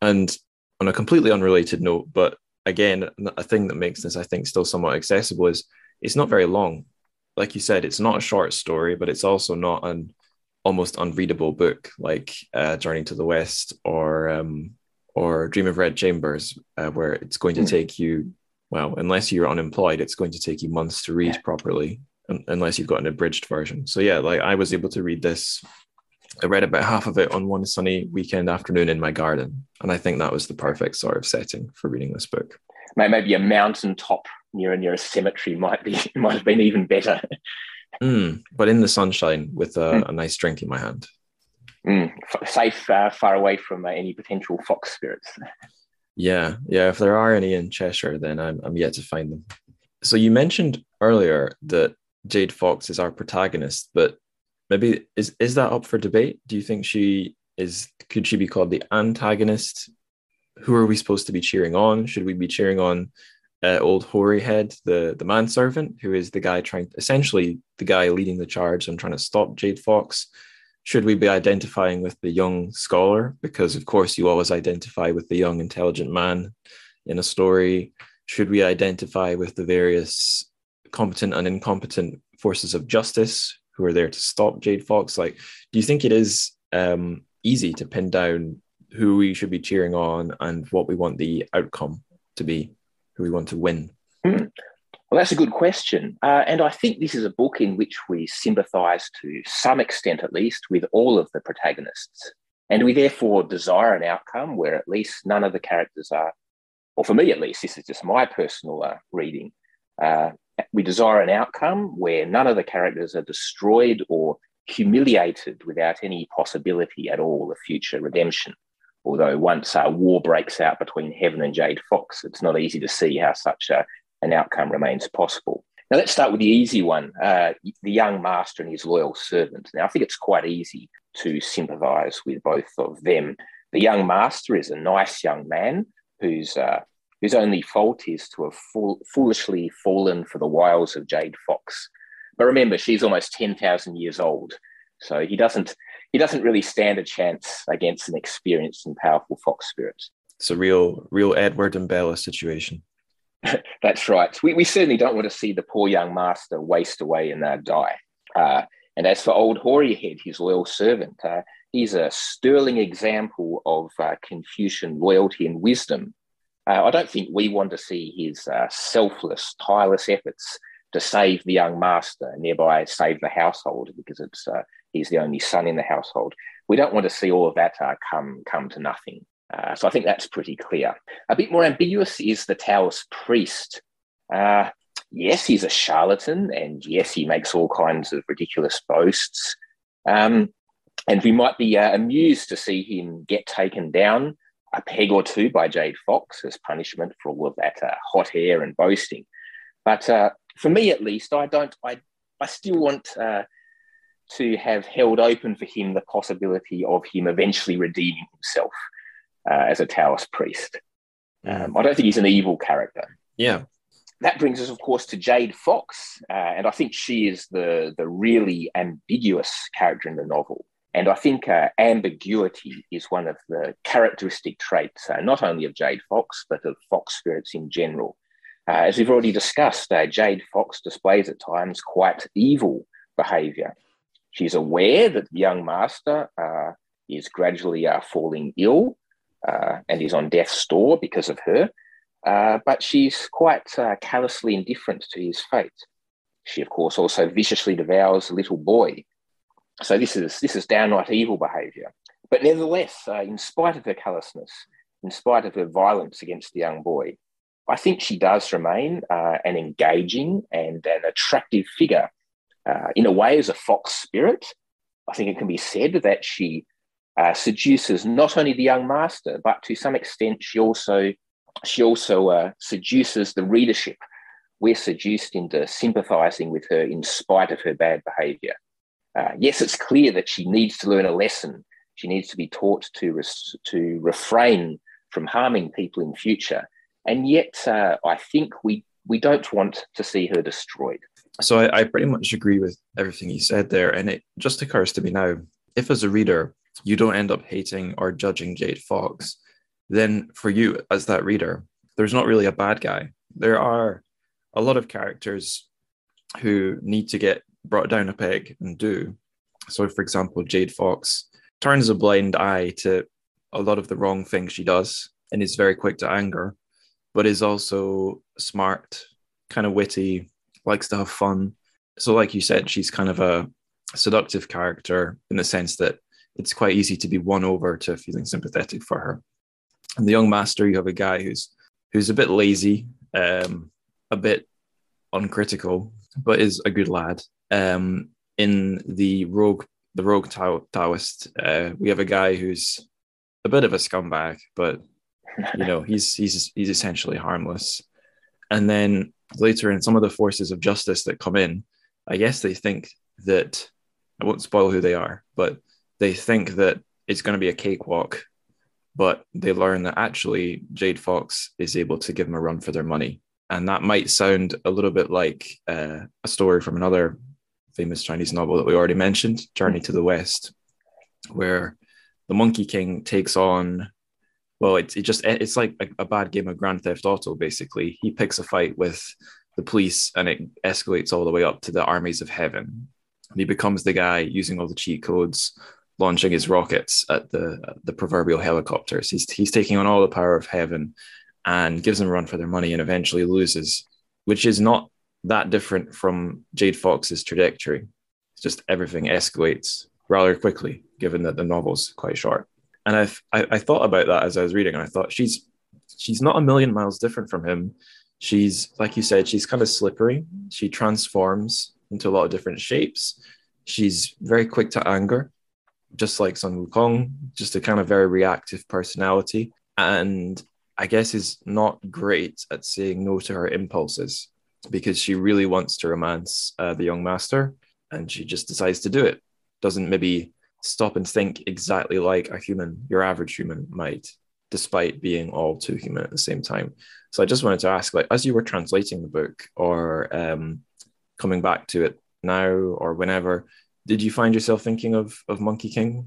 And on a completely unrelated note, but again, a thing that makes this, I think, still somewhat accessible is it's not very long. Like you said, it's not a short story, but it's also not an almost unreadable book like uh, Journey to the West or um, or Dream of Red Chambers, uh, where it's going to hmm. take you well, unless you're unemployed, it's going to take you months to read yeah. properly, unless you've got an abridged version. So yeah, like I was able to read this. I read about half of it on one sunny weekend afternoon in my garden, and I think that was the perfect sort of setting for reading this book.
Maybe a mountain top near near a cemetery might be might have been even better.
Mm, but in the sunshine with a, mm. a nice drink in my hand.
Mm, safe, uh, far away from uh, any potential fox spirits.
Yeah, yeah. If there are any in Cheshire, then I'm I'm yet to find them. So you mentioned earlier that Jade Fox is our protagonist, but maybe is is that up for debate? Do you think she is? Could she be called the antagonist? Who are we supposed to be cheering on? Should we be cheering on uh, old hoary head, the the manservant, who is the guy trying, essentially the guy leading the charge and trying to stop Jade Fox? should we be identifying with the young scholar? Because, of course, you always identify with the young, intelligent man in a story. Should we identify with the various competent and incompetent forces of justice who are there to stop Jade Fox? Like, do you think it is um, easy to pin down who we should be cheering on and what we want the outcome to be, who we want to win?
Hmm. Well, that's a good question. Uh, and I think this is a book in which we sympathise to some extent, at least, with all of the protagonists. And we therefore desire an outcome where at least none of the characters are, or for me at least, this is just my personal uh, reading. Uh, we desire an outcome where none of the characters are destroyed or humiliated without any possibility at all of future redemption. Although once a war breaks out between Heaven and Jade Fox, it's not easy to see how such a an outcome remains possible. Now, let's start with the easy one uh, the young master and his loyal servant. Now, I think it's quite easy to sympathize with both of them. The young master is a nice young man who's uh, whose only fault is to have fool- foolishly fallen for the wiles of Jade Fox. But remember, she's almost 10,000 years old. So he doesn't, he doesn't really stand a chance against an experienced and powerful fox spirit.
It's a real, real Edward and Bella situation.
That's right. We, we certainly don't want to see the poor young master waste away and uh, die. Uh, and as for old Hoary Head, his loyal servant, uh, he's a sterling example of uh, Confucian loyalty and wisdom. Uh, I don't think we want to see his uh, selfless, tireless efforts to save the young master and thereby save the household because it's he's the only son in the household. We don't want to see all of that come come to nothing. Uh, so I think that's pretty clear. A bit more ambiguous is the Taoist priest. Uh, yes, he's a charlatan, and yes, he makes all kinds of ridiculous boasts. Um, and we might be uh, amused to see him get taken down a peg or two by Jade Fox as punishment for all of that uh, hot air and boasting. But uh, for me, at least, I don't. I I still want uh, to have held open for him the possibility of him eventually redeeming himself uh, as a Taoist priest. Um, I don't think he's an evil character.
Yeah.
That brings us, of course, to Jade Fox, uh, and I think she is the the really ambiguous character in the novel. And I think uh, ambiguity is one of the characteristic traits, uh, not only of Jade Fox, but of fox spirits in general. Uh, as we've already discussed, uh, Jade Fox displays at times quite evil behavior. She's aware that the young master uh, is gradually falling ill, uh, and is on death's door because of her. Uh, but she's quite uh, callously indifferent to his fate. She, of course, also viciously devours a little boy. So this is this is downright evil behaviour. But nevertheless, uh, in spite of her callousness, in spite of her violence against the young boy, I think she does remain uh, an engaging and an attractive figure. Uh, in a way, as a fox spirit, I think it can be said that she uh, seduces not only the young master, but to some extent she also she also uh, seduces the readership. We're seduced into sympathizing with her in spite of her bad behavior. Uh, yes, it's clear that she needs to learn a lesson. She needs to be taught to, res- to refrain from harming people in future. And yet, uh, I think we, we don't want to see her destroyed.
So I, I pretty much agree with everything you said there. And it just occurs to me now if, as a reader, you don't end up hating or judging Jade Fox, then for you as that reader, there's not really a bad guy. There are a lot of characters who need to get brought down a peg and do. So, for example, Jade Fox turns a blind eye to a lot of the wrong things she does and is very quick to anger. but is also smart, kind of witty, likes to have fun. So, like you said, she's kind of a seductive character in the sense that it's quite easy to be won over to feeling sympathetic for her. And the young master, you have a guy who's who's a bit lazy, um, a bit uncritical, but is a good lad. Um, in the rogue, the rogue Tao- Taoist, uh, we have a guy who's a bit of a scumbag, but you know he's he's he's essentially harmless. And then later in some of the forces of justice that come in, I guess they think that I won't spoil who they are, but they think that it's going to be a cakewalk. But they learn that actually Jade Fox is able to give them a run for their money. And that might sound a little bit like uh, a story from another famous Chinese novel that we already mentioned, Journey to the West, where the Monkey King takes on well, it's it just it's like a, a, bad game of Grand Theft Auto. Basically, he picks a fight with the police, and it escalates all the way up to the armies of heaven. And he becomes the guy using all the cheat codes, launching his rockets at the the proverbial helicopters. He's he's taking on all the power of heaven, and gives them a run for their money, and eventually loses, which is not that different from Jade Fox's trajectory. It's just everything escalates rather quickly, given that the novel's quite short and I've, I, I thought about that as I was reading, and I thought she's she's not a million miles different from him. She's like you said, she's kind of slippery. She transforms into a lot of different shapes. She's very quick to anger, just like Sun Wukong, just a kind of very reactive personality. And I guess is not great at saying no to her impulses because she really wants to romance uh, the young master and she just decides to do it. Doesn't maybe stop and think exactly like a human, your average human might, despite being all too human at the same time. So I just wanted to ask, like, as you were translating the book or um, coming back to it now or whenever, did you find yourself thinking of of Monkey King?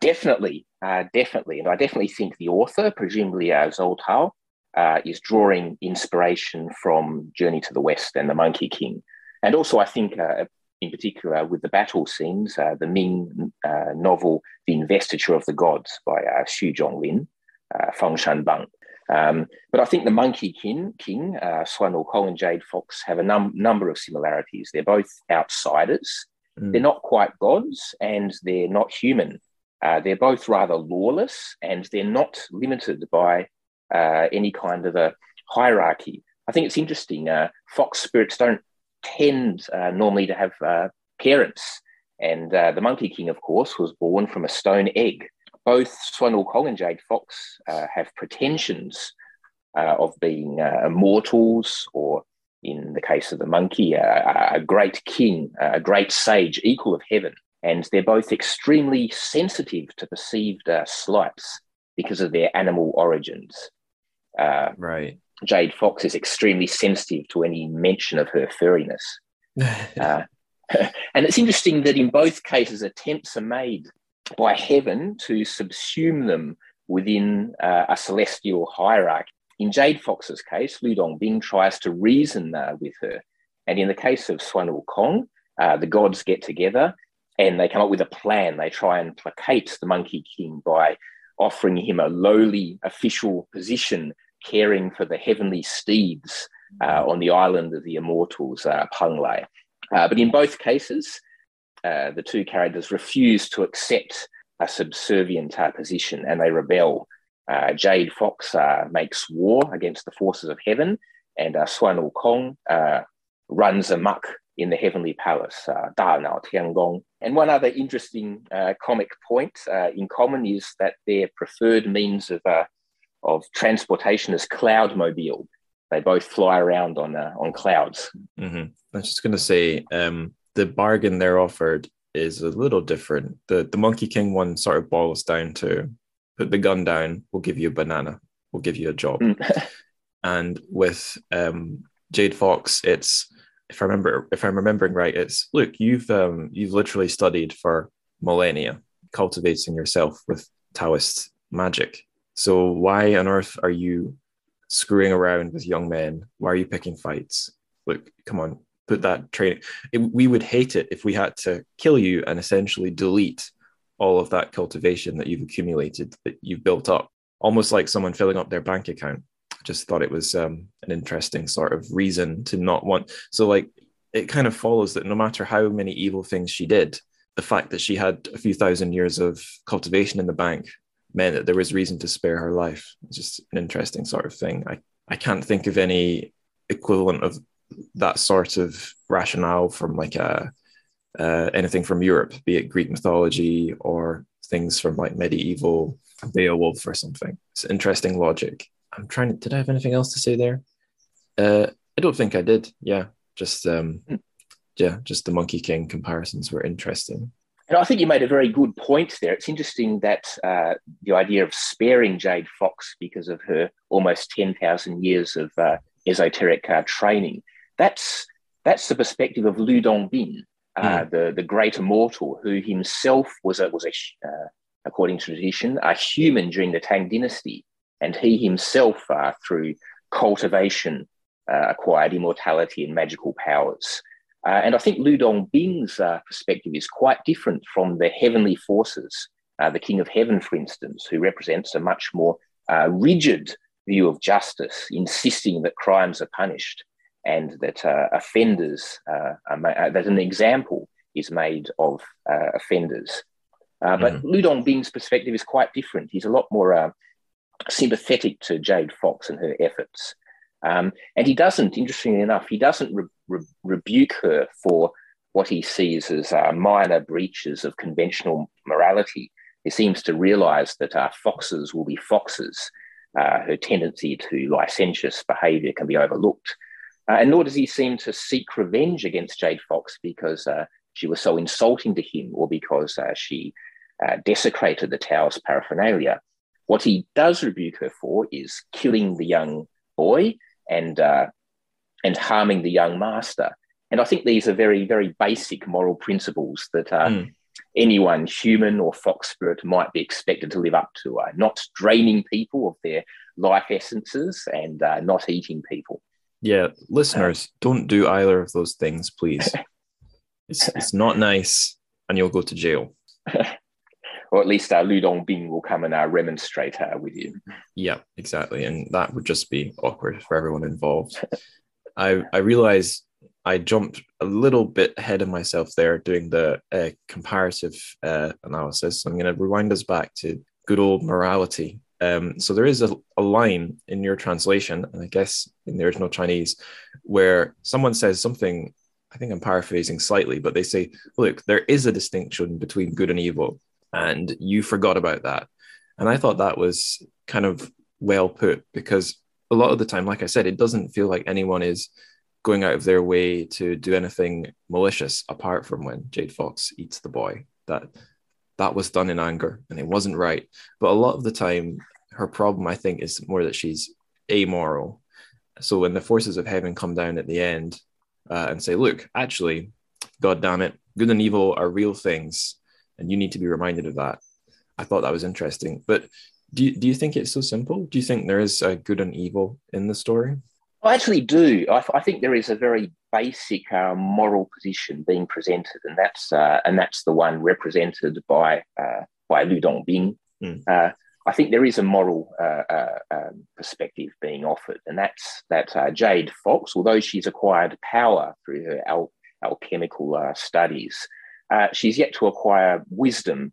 Definitely, uh, definitely, and I definitely think the author, presumably uh, Zhou Tao, uh, is drawing inspiration from Journey to the West and the Monkey King. And also, I think uh, in particular with the battle scenes, uh, the Ming uh, novel The Investiture of the Gods by uh, Xu Zhonglin, uh, Fengshen Bang. Um, but I think the Monkey King, King uh, Sun Wukong and Jade Fox have a num- number of similarities. They're both outsiders. Mm. They're not quite gods and they're not human. Uh, they're both rather lawless and they're not limited by uh, any kind of a hierarchy. I think it's interesting. fox spirits don't tend uh, normally to have uh, parents. And uh, the Monkey King, of course, was born from a stone egg. Both Sun Wukong and Jade Fox uh, have pretensions uh, of being uh, immortals, or in the case of the monkey, a great king, a great sage, equal of heaven. And they're both extremely sensitive to perceived slights because of their animal origins.
Right.
Jade Fox is extremely sensitive to any mention of her furriness. uh, and it's interesting that in both cases, attempts are made by heaven to subsume them within uh, a celestial hierarchy. In Jade Fox's case, Lu Dongbin tries to reason uh, with her. And in the case of Sun Wukong, uh, the gods get together and they come up with a plan. They try and placate the Monkey King by offering him a lowly official position caring for the heavenly steeds uh, on the island of the immortals, uh, Penglai. Uh, but in both cases, uh, the two characters refuse to accept a subservient uh, position and they rebel. Uh, Jade Fox makes war against the forces of heaven, and uh, Sun Wukong runs amok in the heavenly palace, uh, Da Nao Tiangong. And one other interesting comic point in common is that their preferred means of of transportation is Cloudmobile. They both fly around on uh, on clouds.
Mm-hmm. I was just going to say um, the bargain they're offered is a little different. The the Monkey King one sort of boils down to put the gun down, we'll give you a banana, we'll give you a job. Mm. and with um, Jade Fox, it's if I remember if I'm remembering right, it's look, you've um, you've literally studied for millennia, cultivating yourself with Taoist magic. So why on earth are you screwing around with young men? Why are you picking fights? Look, come on, put that training. It, we would hate it if we had to kill you and essentially delete all of that cultivation that you've accumulated, that you've built up, almost like someone filling up their bank account. I just thought it was um, an interesting sort of reason to not want. So, like, it kind of follows that no matter how many evil things she did, the fact that she had a few thousand years of cultivation in the bank meant that there was reason to spare her life. It's just an interesting sort of thing. I, I can't think of any equivalent of that sort of rationale from like a uh, anything from Europe, be it Greek mythology or things from like medieval Beowulf or something. It's interesting logic. I'm trying to, did I have anything else to say there? Uh, I don't think I did. Yeah. Just, um, hmm. yeah, just the Monkey King comparisons were interesting.
And I think you made a very good point there. It's interesting that uh, the idea of sparing Jade Fox because of her almost 10,000 years of uh, esoteric uh, training, that's, that's the perspective of Lu Dongbin, mm. the, the great immortal who himself was a, was a uh, according to tradition, a human during the Tang dynasty. And he himself, uh, through cultivation, uh, acquired immortality and magical powers. Uh, and I think Lu Dongbin's uh, perspective is quite different from the heavenly forces, uh, the King of Heaven, for instance, who represents a much more uh, rigid view of justice, insisting that crimes are punished and that offenders, ma- that an example is made of offenders. Uh, but mm-hmm. Lu Dongbin's perspective is quite different. He's a lot more uh, sympathetic to Jade Fox and her efforts. Um, and he doesn't, interestingly enough, he doesn't re- re- rebuke her for what he sees as uh, minor breaches of conventional morality. He seems to realize that uh, foxes will be foxes. Uh, her tendency to licentious behavior can be overlooked. Uh, and nor does he seem to seek revenge against Jade Fox because she was so insulting to him or because she uh, desecrated the tower's paraphernalia. What he does rebuke her for is killing the young boy and uh, and harming the young master. And I think these are very, very basic moral principles that uh, mm. anyone, human or fox spirit, might be expected to live up to. Uh, not draining people of their life essences and uh, not eating people.
Yeah, listeners, don't do either of those things, please. it's, it's not nice, and you'll go to jail.
or at least our Lu Dongbin will come and remonstrate uh, with you.
Yeah, exactly, and that would just be awkward for everyone involved. I I realize I jumped a little bit ahead of myself there doing the uh, comparative uh, analysis. I'm going to rewind us back to good old morality. Um, so there is a, a line in your translation, and I guess in the original Chinese, where someone says something. I think I'm paraphrasing slightly, but they say, "Look, there is a distinction between good and evil." And you forgot about that. And I thought that was kind of well put because a lot of the time, like I said, it doesn't feel like anyone is going out of their way to do anything malicious apart from when Jade Fox eats the boy. That that was done in anger and it wasn't right. But a lot of the time, her problem, I think, is more that she's amoral. So when the forces of heaven come down at the end uh, and say, look, actually, God damn it, good and evil are real things and you need to be reminded of that. I thought that was interesting. But do you, do you think it's so simple? Do you think there is a good and evil in the story?
I actually do. I, I think there is a very basic uh, moral position being presented, and that's uh, and that's the one represented by uh, by Lu Dongbin. Mm. I think there is a moral uh, uh, um, perspective being offered, and that's that uh, Jade Fox, although she's acquired power through her al- alchemical studies, uh, she's yet to acquire wisdom.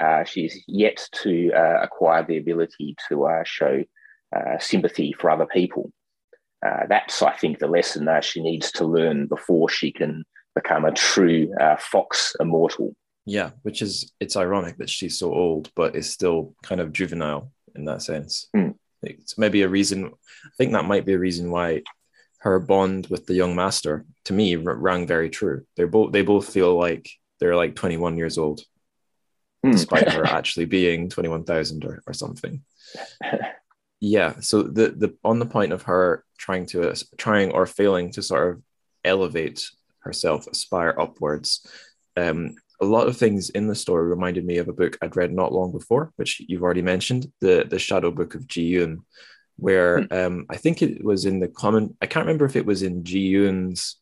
Uh, she's yet to uh, acquire the ability to uh, show uh, sympathy for other people. that's, I think, the lesson that she needs to learn before she can become a true fox immortal.
Yeah, which is it's ironic that she's so old, but is still kind of juvenile in that sense. Mm. It's maybe a reason. I think that might be a reason why her bond with the young master, to me, rang very true. They're both they both feel like they're like 21 years old, mm. despite her actually being 21,000 or, or something. yeah. So the the on the point of her trying to uh, trying or failing to sort of elevate herself, aspire upwards. Um, a lot of things in the story reminded me of a book I'd read not long before, which you've already mentioned, the the Shadow Book of Ji Yun, where mm. um, I think it was in the common. I can't remember if it was in Ji Yun's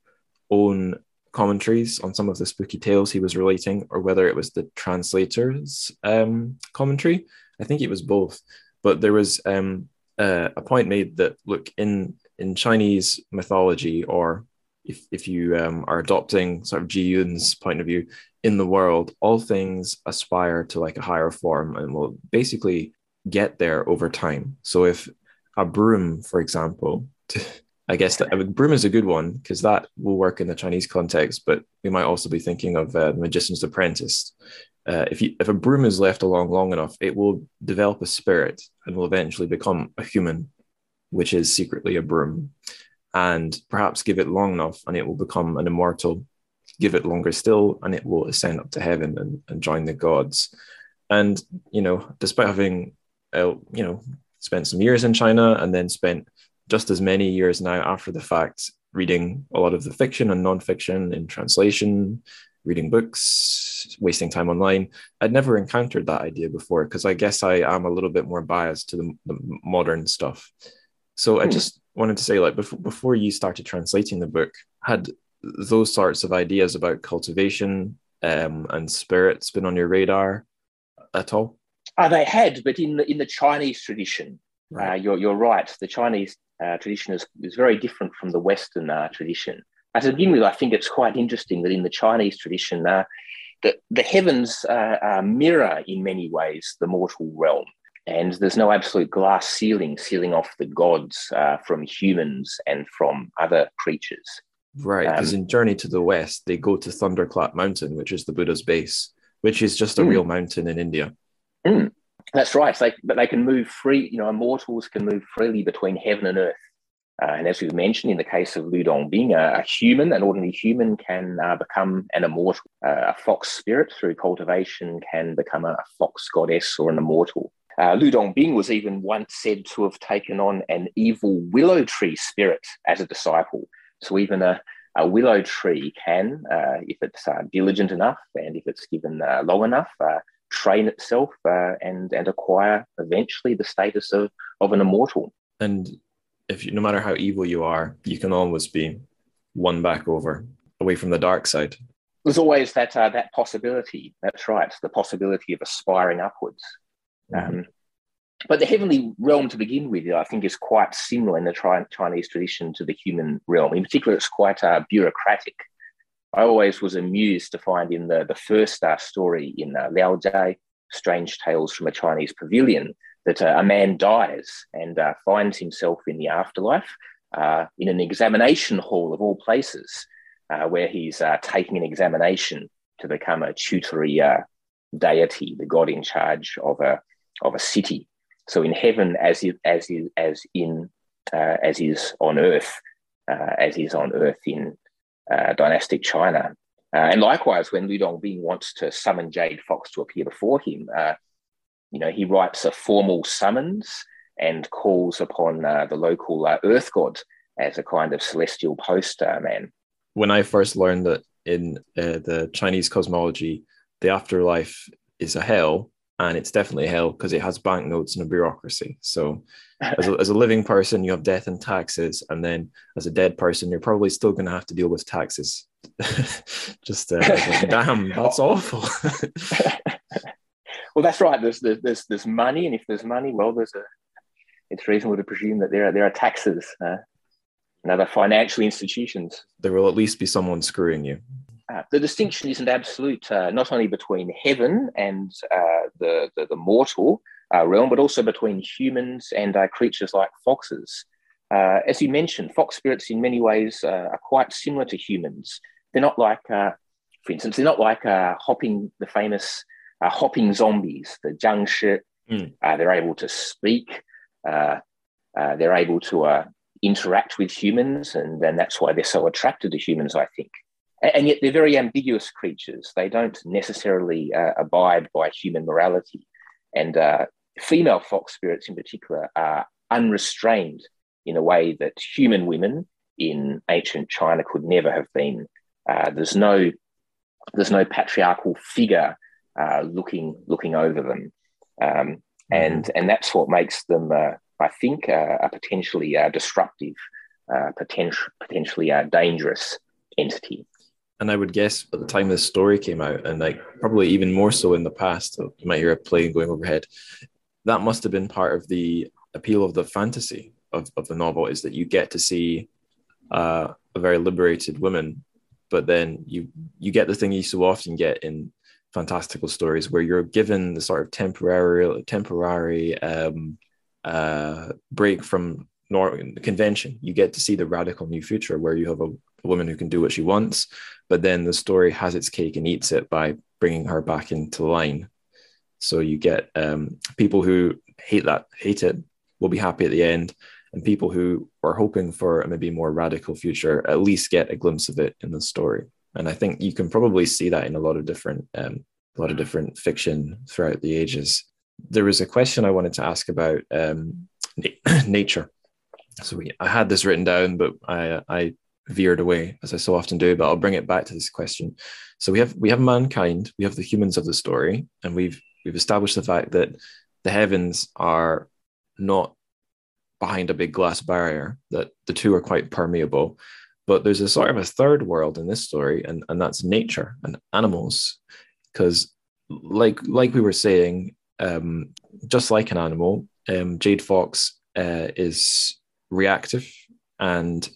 own commentaries on some of the spooky tales he was relating, or whether it was the translator's um, commentary. I think it was both. But there was um, uh, a point made that look in in Chinese mythology, or if if you um, are adopting sort of Ji Yun's point of view in the world, all things aspire to like a higher form and will basically get there over time. So if a broom, for example, I guess that a broom is a good one because that will work in the Chinese context, but we might also be thinking of uh, the Magician's Apprentice. Uh, if you if a broom is left along long enough, it will develop a spirit and will eventually become a human, which is secretly a broom. And perhaps give it long enough, and it will become an immortal. Give it longer still, and it will ascend up to heaven and, and join the gods. And you know, despite having uh, you know spent some years in China and then spent just as many years now after the fact reading a lot of the fiction and nonfiction in translation reading books, wasting time online. I'd never encountered that idea before because I guess I am a little bit more biased to the, the modern stuff. So hmm. I just wanted to say, like, before, before you started translating the book, had those sorts of ideas about cultivation um, and spirits been on your radar at all?
Uh, they had, but in the, in the Chinese tradition, right. Uh, you're, you're right. The Chinese uh, tradition is, is very different from the Western uh, tradition. Uh, to begin with, I think it's quite interesting that in the Chinese tradition, uh, the, the heavens uh, uh, mirror in many ways the mortal realm. And there's no absolute glass ceiling sealing off the gods uh, from humans and from other creatures.
Right, because um, in Journey to the West, they go to Thunderclap Mountain, which is the Buddha's base, which is just a mm. real mountain in India.
Mm, that's right. They, but they can move free, you know, immortals can move freely between heaven and earth. Uh, and as we've mentioned, in the case of Lu Dongbin, a, a human, an ordinary human, can uh, become an immortal. Uh, a fox spirit through cultivation can become a, a fox goddess or an immortal. Uh, Lu Dongbin was even once said to have taken on an evil willow tree spirit as a disciple. So even a, a willow tree can, uh, if it's uh, diligent enough and if it's given uh, long enough, train itself and and acquire eventually the status of of an immortal.
And if you, no matter how evil you are, you can always be won back over away from the dark side.
There's always that uh, that possibility. That's right, the possibility of aspiring upwards. Mm-hmm. Um, but the heavenly realm to begin with, I think, is quite similar in the tri- Chinese tradition to the human realm. In particular, it's quite uh, bureaucratic. I always was amused to find in the, the first uh, story in uh, Liaozhai, Strange Tales from a Chinese Pavilion, that uh, a man dies and uh, finds himself in the afterlife uh, in an examination hall of all places, uh, where he's uh, taking an examination to become a tutelary deity, the god in charge of a of a city. So in heaven, as is, as is, as in as is on earth, as is on earth in dynastic China. and likewise, when Lu Dongbin wants to summon Jade Fox to appear before him, you know, he writes a formal summons and calls upon uh, the local uh, earth god as a kind of celestial postman.
When I first learned that in uh, the Chinese cosmology, the afterlife is a hell, and it's definitely hell because it has banknotes and a bureaucracy. So, as a, as a living person, you have death and taxes, and then as a dead person, you're probably still going to have to deal with taxes. Just uh, damn, that's awful.
Well, that's right. There's, there's there's money, and if there's money, well, there's a. It's reasonable to presume that there are there are taxes uh, and other financial institutions.
There will at least be someone screwing you.
Uh, the distinction isn't absolute, uh, not only between heaven and uh, the, the, the mortal uh, realm, but also between humans and uh, creatures like foxes. as you mentioned, fox spirits in many ways are quite similar to humans. They're not like, for instance, they're not like hopping the famous uh, hopping zombies, the Jiangshi. Mm. Uh, they're able to speak. Uh, uh they're able to uh, interact with humans, and then that's why they're so attracted to humans, I think. And, yet they're very ambiguous creatures. They don't necessarily uh, abide by human morality. And female fox spirits, in particular, are unrestrained in a way that human women in ancient China could never have been. there's no there's no patriarchal figure uh, looking looking over them, um, mm-hmm. and and that's what makes them, uh, I think, uh, a potentially uh, disruptive, uh, potential potentially dangerous entity.
And I would guess at the time this story came out, and like probably even more so in the past, you might hear a plane going overhead. That must have been part of the appeal of the fantasy of, of the novel is that you get to see uh, a very liberated woman, but then you you get the thing you so often get in fantastical stories where you're given the sort of temporary temporary um, uh, break from nor- convention. You get to see the radical new future where you have a, a woman who can do what she wants, but then the story has its cake and eats it by bringing her back into line. So you get um, people who hate that, hate it, will be happy at the end, and people who are hoping for a maybe more radical future at least get a glimpse of it in the story. And I think you can probably see that in a lot of different, um, a lot of different fiction throughout the ages. There was a question I wanted to ask about um, nature. So we, I had this written down, but I, I veered away as I so often do. But I'll bring it back to this question. So we have we have mankind, we have the humans of the story, and we've we've established the fact that the heavens are not behind a big glass barrier, that the two are quite permeable. But there's a sort of a third world in this story, and, and that's nature and animals. Because like like we were saying, um, just like an animal, um, Jade Fox uh, is reactive and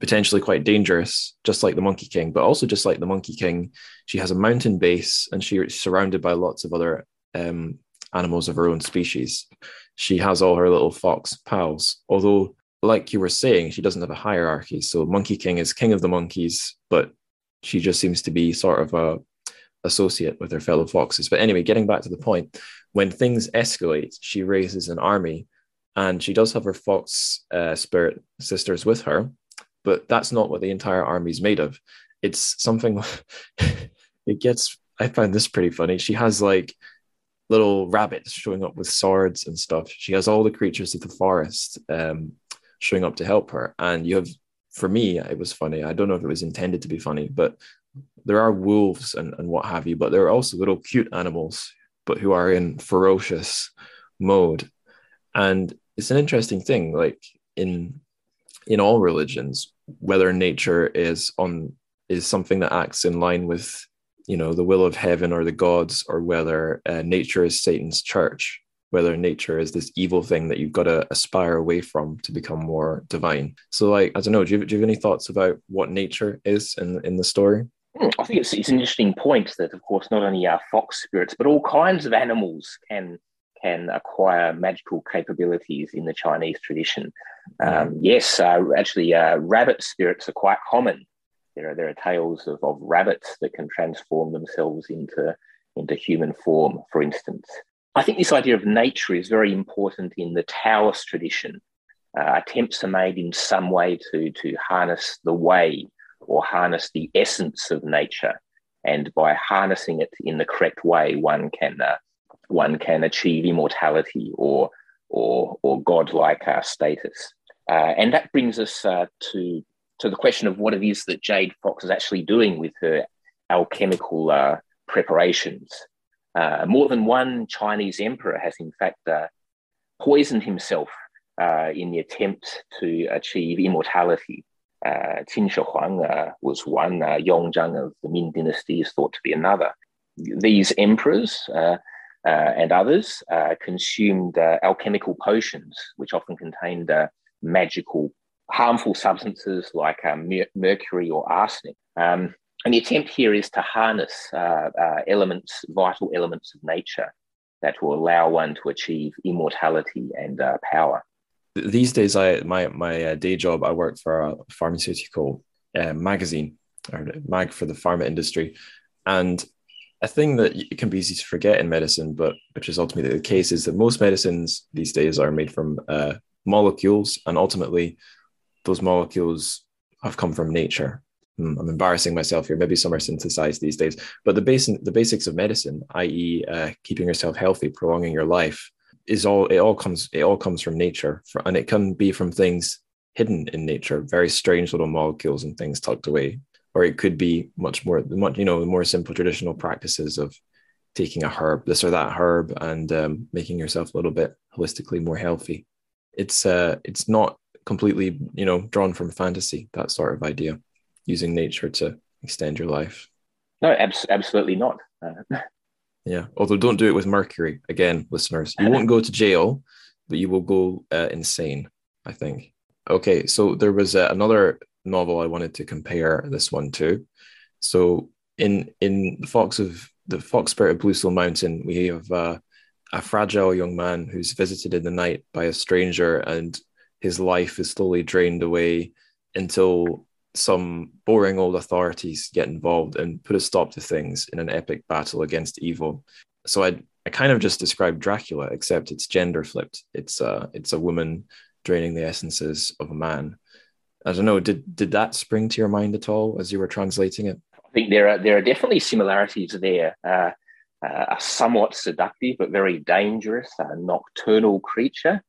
potentially quite dangerous, just like the Monkey King, but also just like the Monkey King, she has a mountain base and she's surrounded by lots of other um, animals of her own species. She has all her little fox pals, although, like you were saying, she doesn't have a hierarchy. So Monkey King is king of the monkeys, but she just seems to be sort of a associate with her fellow foxes. But anyway, getting back to the point, when things escalate, she raises an army, and she does have her fox uh, spirit sisters with her, but that's not what the entire army is made of. It's something. it gets. I find this pretty funny. She has like little rabbits showing up with swords and stuff. She has all the creatures of the forest um, showing up to help her. And you have, for me, it was funny. I don't know if it was intended to be funny, but there are wolves and, and what have you, but there are also little cute animals, but who are in ferocious mode. And it's an interesting thing, like in in all religions, whether nature is on is something that acts in line with you know the will of heaven or the gods or whether uh, nature is satan's church whether nature is this evil thing that you've got to aspire away from to become more divine. So like i don't know do you, do you have any thoughts about what nature is in in the story?
Hmm, I think it's, it's an interesting point that, of course, not only our fox spirits, but all kinds of animals can can acquire magical capabilities in the Chinese tradition. Um, yes, uh, actually, uh, rabbit spirits are quite common there are there are tales of, of rabbits that can transform themselves into into human form, for instance. I think this idea of nature is very important in the Taoist tradition. Uh, attempts are made in some way to, to harness the way or harness the essence of nature. And by harnessing it in the correct way, one can, uh, one can achieve immortality or, or, or godlike uh, status. Uh, and that brings us uh, to to the question of what it is that Jade Fox is actually doing with her alchemical uh, preparations. Uh, more than one Chinese emperor has, in fact, uh, poisoned himself in the attempt to achieve immortality. Uh, Qin Shi Huang was one, uh, Yongzheng of the Ming Dynasty is thought to be another. These emperors and others consumed alchemical potions, which often contained magical harmful substances like um, mercury or arsenic. Um, and the attempt here is to harness uh, uh, elements, vital elements of nature that will allow one to achieve immortality and uh, power.
These days, I my my uh, day job, I work for a pharmaceutical uh, magazine or mag for the pharma industry, and a thing that it can be easy to forget in medicine, but which is ultimately the case, is that most medicines these days are made from uh, molecules, and ultimately those molecules have come from nature. Hmm, I'm embarrassing myself here. Maybe some are synthesized these days, but the basic the basics of medicine, i.e., uh, keeping yourself healthy, prolonging your life, is all it all comes it all comes from nature, and it can be from things hidden in nature, very strange little molecules and things tucked away, or it could be much more, much you know, the more simple traditional practices of taking a herb, this or that herb, and um, making yourself a little bit holistically more healthy. It's uh, it's not completely, you know, drawn from fantasy, that sort of idea, using nature to extend your life.
No, abs- absolutely not. Uh,
yeah. Although don't do it with mercury. Again, listeners, you won't go to jail but you will go uh, insane. I think. Okay, so there was uh, another novel I wanted to compare this one to. So in in the Fox of the Fox Spirit of Bluestone Mountain, we have uh, a fragile young man who's visited in the night by a stranger, and his life is slowly drained away until some boring old authorities get involved and put a stop to things in an epic battle against evil. So I I kind of just described Dracula, except it's gender flipped. It's uh it's a woman draining the essences of a man. I don't know. Did did that spring to your mind at all as you were translating it?
I think there are there are definitely similarities there. Uh, uh, a somewhat seductive but very dangerous uh, nocturnal creature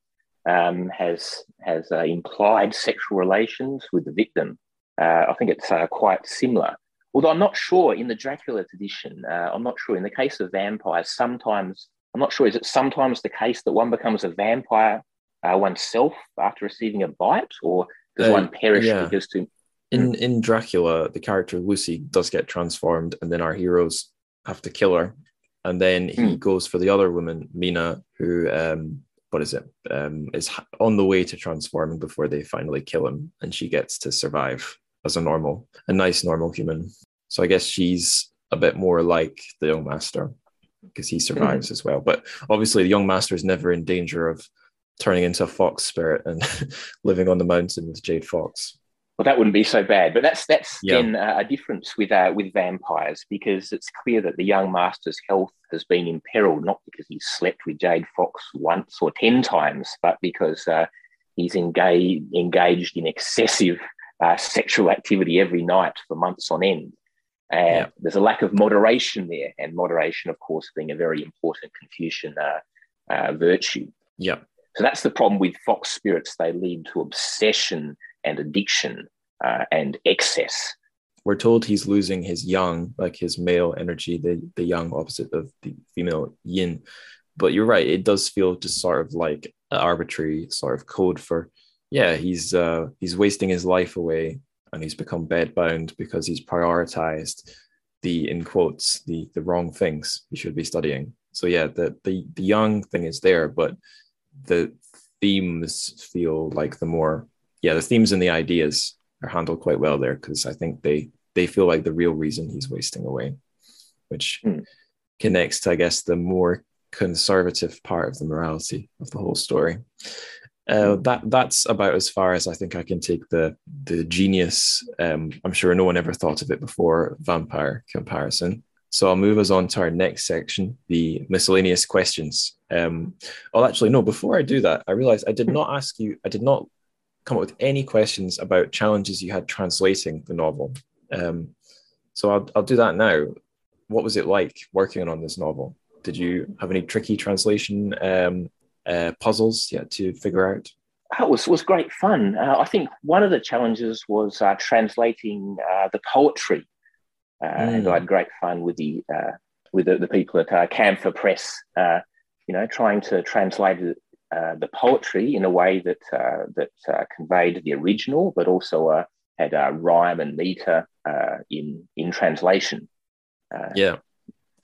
um, has has uh, implied sexual relations with the victim. Uh, I think it's quite similar. Although I'm not sure in the Dracula tradition, I'm not sure in the case of vampires. Sometimes I'm not sure. Is it sometimes the case that one becomes a vampire oneself after receiving a bite, or does one perish yeah. because to
in in Dracula, the character Lucy does get transformed, and then our heroes have to kill her, and then he mm. goes for the other woman, Mina, who um, what is it, um, is on the way to transforming before they finally kill him, and she gets to survive as a normal, a nice normal human. So I guess she's a bit more like the young master because he survives mm. as well. But obviously, the young master is never in danger of turning into a fox spirit and living on the mountain with Jade Fox
well, that wouldn't be so bad. But that's that's yeah. then uh, a difference with uh, with vampires because it's clear that the young master's health has been imperiled not because he slept with Jade Fox once or ten times, but because uh, he's engaged engaged in excessive uh, sexual activity every night for months on end. Yeah. there's a lack of moderation there, and moderation, of course, being a very important Confucian uh, uh, virtue.
Yeah.
So that's the problem with fox spirits. They lead to obsession and addiction uh, and excess.
We're told he's losing his yang, like his male energy, the, the yang opposite of the female yin. But you're right, it does feel just sort of like an arbitrary sort of code for, yeah, he's uh, he's wasting his life away and he's become bedbound because he's prioritized the in quotes the the wrong things he should be studying. So yeah, the the the young thing is there, but the themes feel like the more yeah, the themes and the ideas are handled quite well there because I think they they feel like the real reason he's wasting away, which mm. connects to I guess the more conservative part of the morality of the whole story. Uh, hmm. that that's about as far as I think I can take the the genius. Um, I'm sure no one ever thought of it before. Vampire comparison. So I'll move us on to our next section, the miscellaneous questions. Um, oh, actually, no. Before I do that, I realized I did not ask you. I did not come up with any questions about challenges you had translating the novel. Um, so I'll, I'll do that now. What was it like working on this novel? Did you have any tricky translation um, uh, puzzles yet to figure out?
It was, was great fun. Uh, I think one of the challenges was uh, translating uh, the poetry. Mm. And I had great fun with the uh, with the, the, people at uh, Camphor Press, you know, trying to translate uh, the poetry in a way that uh, that uh, conveyed the original, but also uh, had a rhyme and meter uh, in in translation.
yeah,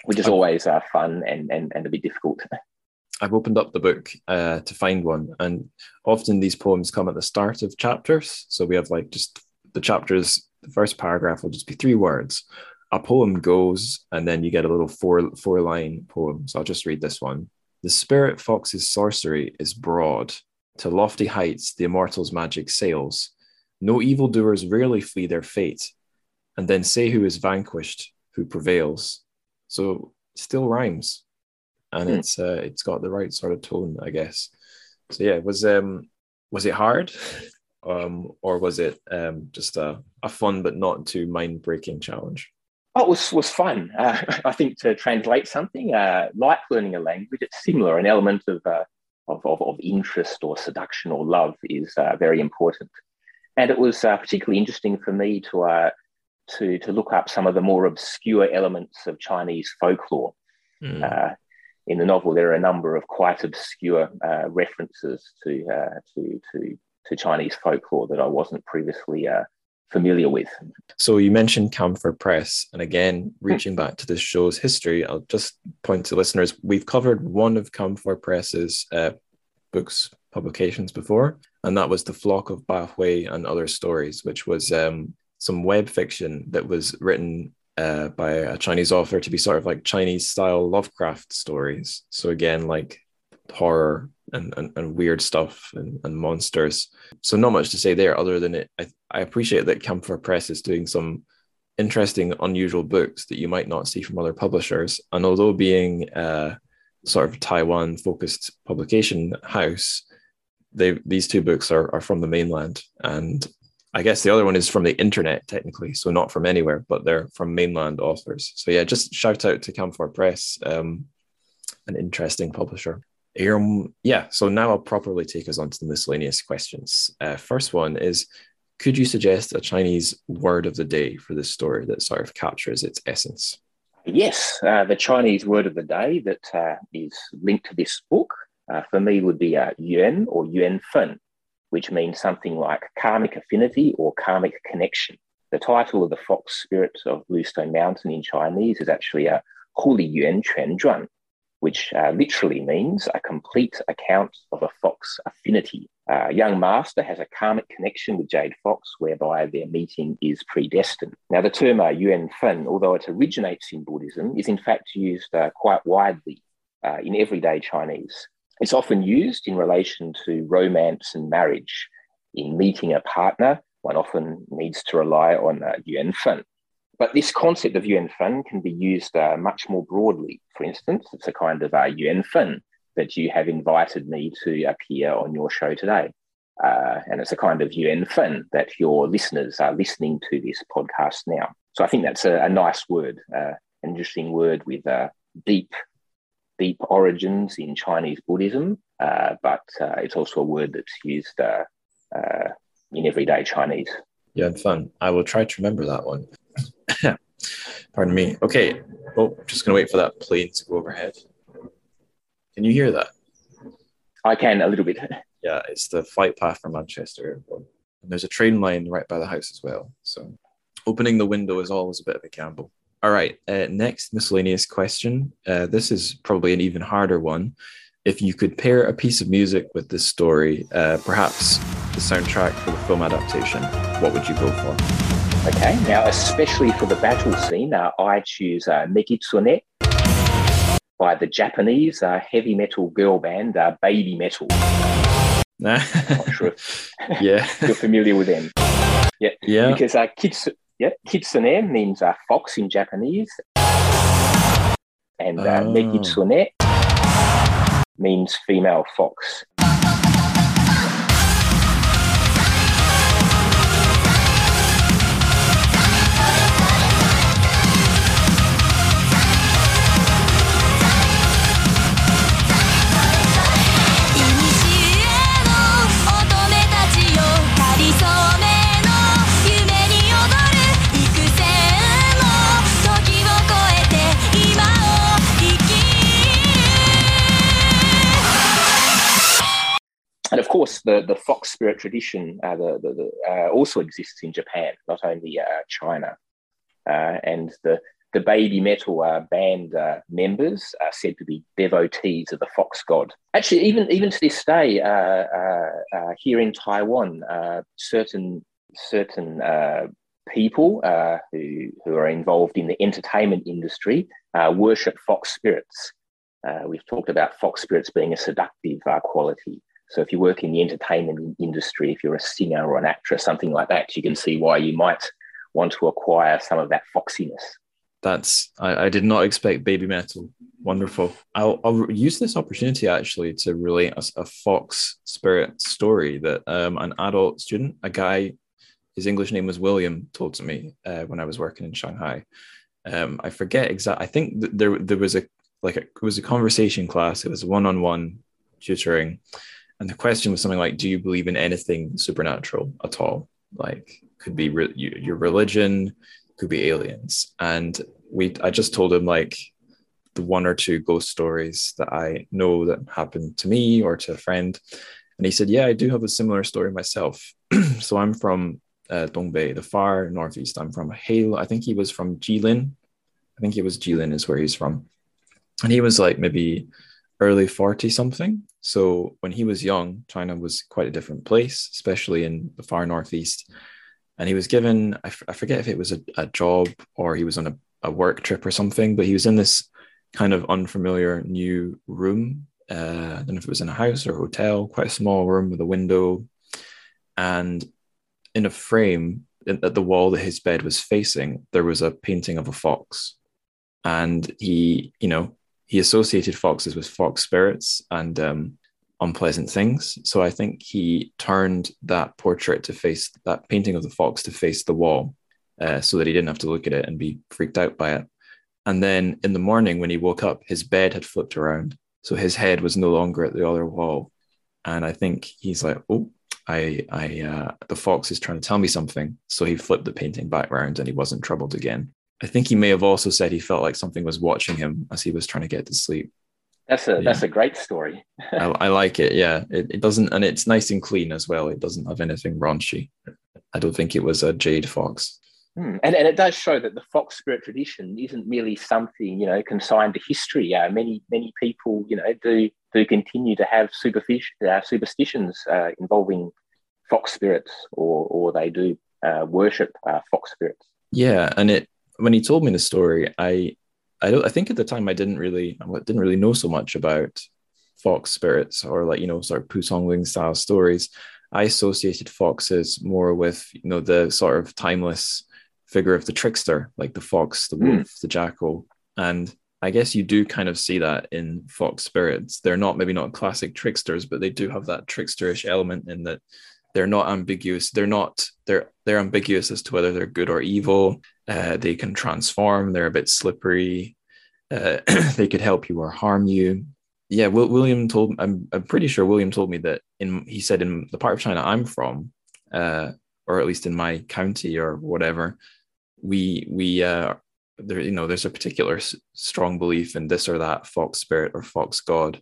which is always fun and, and and a bit difficult.
I've opened up the book to find one, and often these poems come at the start of chapters. So we have like just the chapters. The first paragraph will just be three words. A poem goes, and then you get a little four four line poem. So I'll just read this one. The spirit fox's sorcery is broad. To lofty heights the immortal's magic sails. No evildoers rarely flee their fate, and then say who is vanquished, who prevails. So still rhymes, and mm. it's uh, it's got the right sort of tone, I guess. So yeah, was um was it hard, um, or was it um just a, a fun but not too mind breaking challenge?
Oh, it was, was fun. Uh, I think to translate something, uh, like learning a language, it's similar. An element of, uh, of, of, of, interest or seduction or love is uh, very important. And it was uh, particularly interesting for me to, uh, to, to look up some of the more obscure elements of Chinese folklore. Mm. in the novel, there are a number of quite obscure references to, to, to, to Chinese folklore that I wasn't previously familiar with.
So you mentioned Camphor Press, and again, reaching back to this show's history, I'll just point to listeners: we've covered one of Camphor Press's uh, books publications before, and that was The Flock of Bahui and Other Stories, which was um, some web fiction that was written uh, by a Chinese author to be sort of like Chinese style Lovecraft stories. So again, like horror and, and, and weird stuff and, and monsters. So not much to say there other than it. I, I appreciate that Camphor Press is doing some interesting, unusual books that you might not see from other publishers. And although being a sort of Taiwan focused publication house, they these two books are, are from the mainland. And I guess the other one is from the internet, technically, so not from anywhere, but they're from mainland authors. So yeah, just shout out to Camphor Press, um, an interesting publisher. Um, yeah, so now I'll properly take us on to the miscellaneous questions. Uh, first one is could you suggest a Chinese word of the day for this story that sort of captures its essence?
Yes, uh, the Chinese word of the day that uh, is linked to this book uh, for me would be uh, yuan or yuan fen, which means something like karmic affinity or karmic connection. The title of the fox spirit of Bluestone Mountain in Chinese is actually a Huli Yuan Quan Zhuan, which uh, literally means a complete account of a fox affinity. Uh, young master has a karmic connection with Jade Fox, whereby their meeting is predestined. Now, the term uh, Yuan Fen, although it originates in Buddhism, is in fact used uh, quite widely uh, in everyday Chinese. It's often used in relation to romance and marriage. In meeting a partner, one often needs to rely on uh, Yuan Fen. But this concept of yuan fen can be used uh, much more broadly. For instance, it's a kind of uh, yuan fen that you have invited me to appear on your show today. Uh, and it's a kind of yuan fen that your listeners are listening to this podcast now. So I think that's a, a nice word, uh, an interesting word with uh, deep, deep origins in Chinese Buddhism, uh, but uh, it's also a word that's used in everyday Chinese.
Yuan fen. I will try to remember that one. Pardon me. Okay. Oh, just gonna wait for that plane to go overhead. Can you hear that?
I can a little bit.
Yeah, it's the flight path from Manchester. And there's a train line right by the house as well. So opening the window is always a bit of a gamble. All right. Uh, next miscellaneous question. Uh, this is probably an even harder one. If you could pair a piece of music with this story, uh, perhaps the soundtrack for the film adaptation, what would you go for?
Okay, now especially for the battle scene, uh, I choose uh, Megitsune by the Japanese uh, heavy metal girl band uh, Baby Metal.
Nah.
not sure if yeah. you're familiar with them. Yeah, yeah. Because uh, kits, yeah, kitsune means uh, fox in Japanese, and uh, oh. Megitsune means female fox. Of course, the, the fox spirit tradition uh, the, the, the, uh, also exists in Japan, not only uh, China. Uh, and the, the baby metal uh, band uh, members are said to be devotees of the fox god. Actually, even, even to this day, here in Taiwan, certain, certain people who, who are involved in the entertainment industry worship fox spirits. we've talked about fox spirits being a seductive quality. So if you work in the entertainment industry, if you're a singer or an actress, something like that, you can see why you might want to acquire some of that foxiness.
That's I, I did not expect baby metal. Wonderful. I'll, I'll use this opportunity actually to relate a, a fox spirit story that um, an adult student, a guy, his English name was William, told to me uh, when I was working in Shanghai. Um, I forget exact. I think there there was a like a, it was a conversation class. It was one on one tutoring, and the question was something like, "Do you believe in anything supernatural at all? Like, could be re- your religion, could be aliens." And we, I just told him like the one or two ghost stories that I know that happened to me or to a friend, and he said, "Yeah, I do have a similar story myself. so I'm from uh, Dongbei, the far northeast. I'm from Hale. I think he was from Jilin. I think he was Jilin is where he's from, and he was like maybe." Early 40 something. So when he was young, China was quite a different place, especially in the far northeast. And he was given, I, f- I forget if it was a, a job or he was on a, a work trip or something, but he was in this kind of unfamiliar new room. Uh, I don't know if it was in a house or a hotel, quite a small room with a window. And in a frame at the wall that his bed was facing, there was a painting of a fox. And he, you know, he associated foxes with fox spirits and um, unpleasant things. So I think he turned that portrait to face that painting of the fox to face the wall uh, so that he didn't have to look at it and be freaked out by it. And then in the morning, when he woke up, his bed had flipped around. So his head was no longer at the other wall. And I think he's like, oh, I, I, uh, the fox is trying to tell me something. So he flipped the painting back around and he wasn't troubled again. I think he may have also said he felt like something was watching him as he was trying to get to sleep.
That's a yeah. that's a great story.
I, I, like it. Yeah, it, it doesn't, and it's nice and clean as well. It doesn't have anything raunchy. I don't think it was a jade fox.
Hmm. And, and it does show that the fox spirit tradition isn't merely something you know consigned to history. Uh, many many people you know do do continue to have superstition, uh, superstitions uh, involving fox spirits, or or they do uh, worship uh, fox spirits.
Yeah, and it when he told me the story, I I don't I think at the time I didn't really I didn't really know so much about fox spirits or like you know sort of Pu Songling style stories. I associated foxes more with you know the sort of timeless figure of the trickster, like the fox, the wolf, mm. the jackal, and I guess you do kind of see that in fox spirits. They're not maybe not classic tricksters, but they do have that tricksterish element in that they're not ambiguous. They're not they're they're ambiguous as to whether they're good or evil. Uh, they can transform. They're a bit slippery. Uh, they could help you or harm you. Yeah, William told. I'm I'm pretty sure William told me that in he said in the part of China I'm from, uh, or at least in my county or whatever, we we uh, there you know there's a particular strong belief in this or that fox spirit or fox god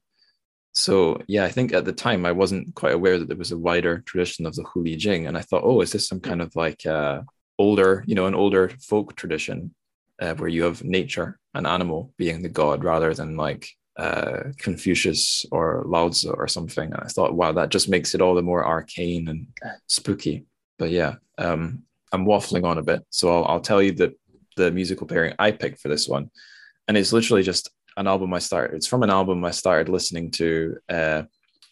so yeah, I think at the time I wasn't quite aware that there was a wider tradition of the Huli Jing, and I thought, oh, is this some kind of like uh, older, you know, an older folk tradition uh, where you have nature, an animal being the god, rather than like uh, Confucius or Lao Tzu or something. And I thought, wow, that just makes it all the more arcane and spooky. But yeah, um, I'm waffling on a bit, so I'll, I'll tell you the the musical pairing I picked for this one, and it's literally just an album I started. It's from an album I started listening to uh,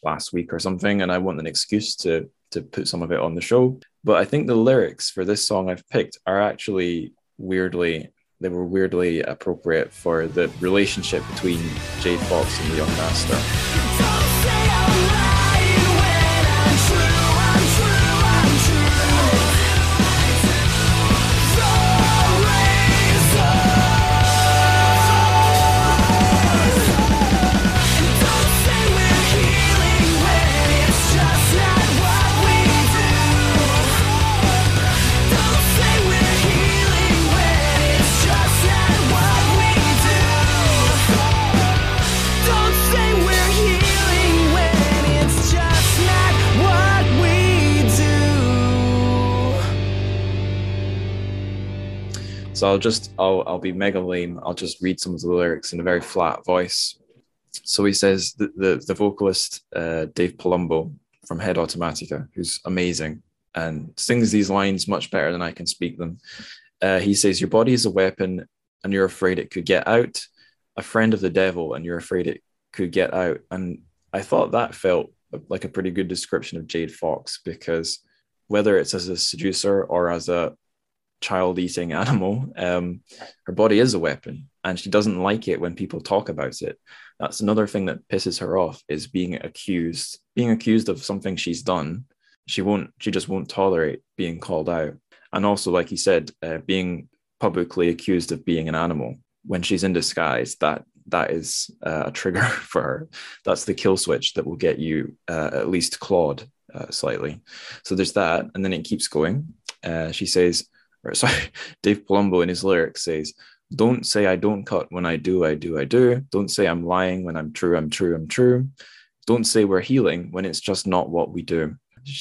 last week or something, and I want an excuse to to put some of it on the show. But I think the lyrics for this song I've picked are actually weirdly they were weirdly appropriate for the relationship between Jade Fox and the young master. So I'll just I'll I'll be mega lame. I'll just read some of the lyrics in a very flat voice. So he says the the, the vocalist uh, Dave Palumbo from Head Automatica, who's amazing and sings these lines much better than I can speak them. Uh, he says, "Your body is a weapon, and you're afraid it could get out. A friend of the devil, and you're afraid it could get out." And I thought that felt like a pretty good description of Jade Fox because whether it's as a seducer or as a child eating animal, um, her body is a weapon and she doesn't like it when people talk about it. That's another thing that pisses her off is being accused, being accused of something she's done. She won't, she just won't tolerate being called out. And also, like you said, uh, being publicly accused of being an animal when she's in disguise, that that is uh, a trigger for her. That's the kill switch that will get you uh, at least clawed uh, slightly. So there's that, and then it keeps going. Uh, she says, or sorry, Dave Palumbo in his lyrics says, Don't say I don't cut when I do, I do, I do. Don't say I'm lying when I'm true, I'm true, I'm true. Don't say we're healing when it's just not what we do.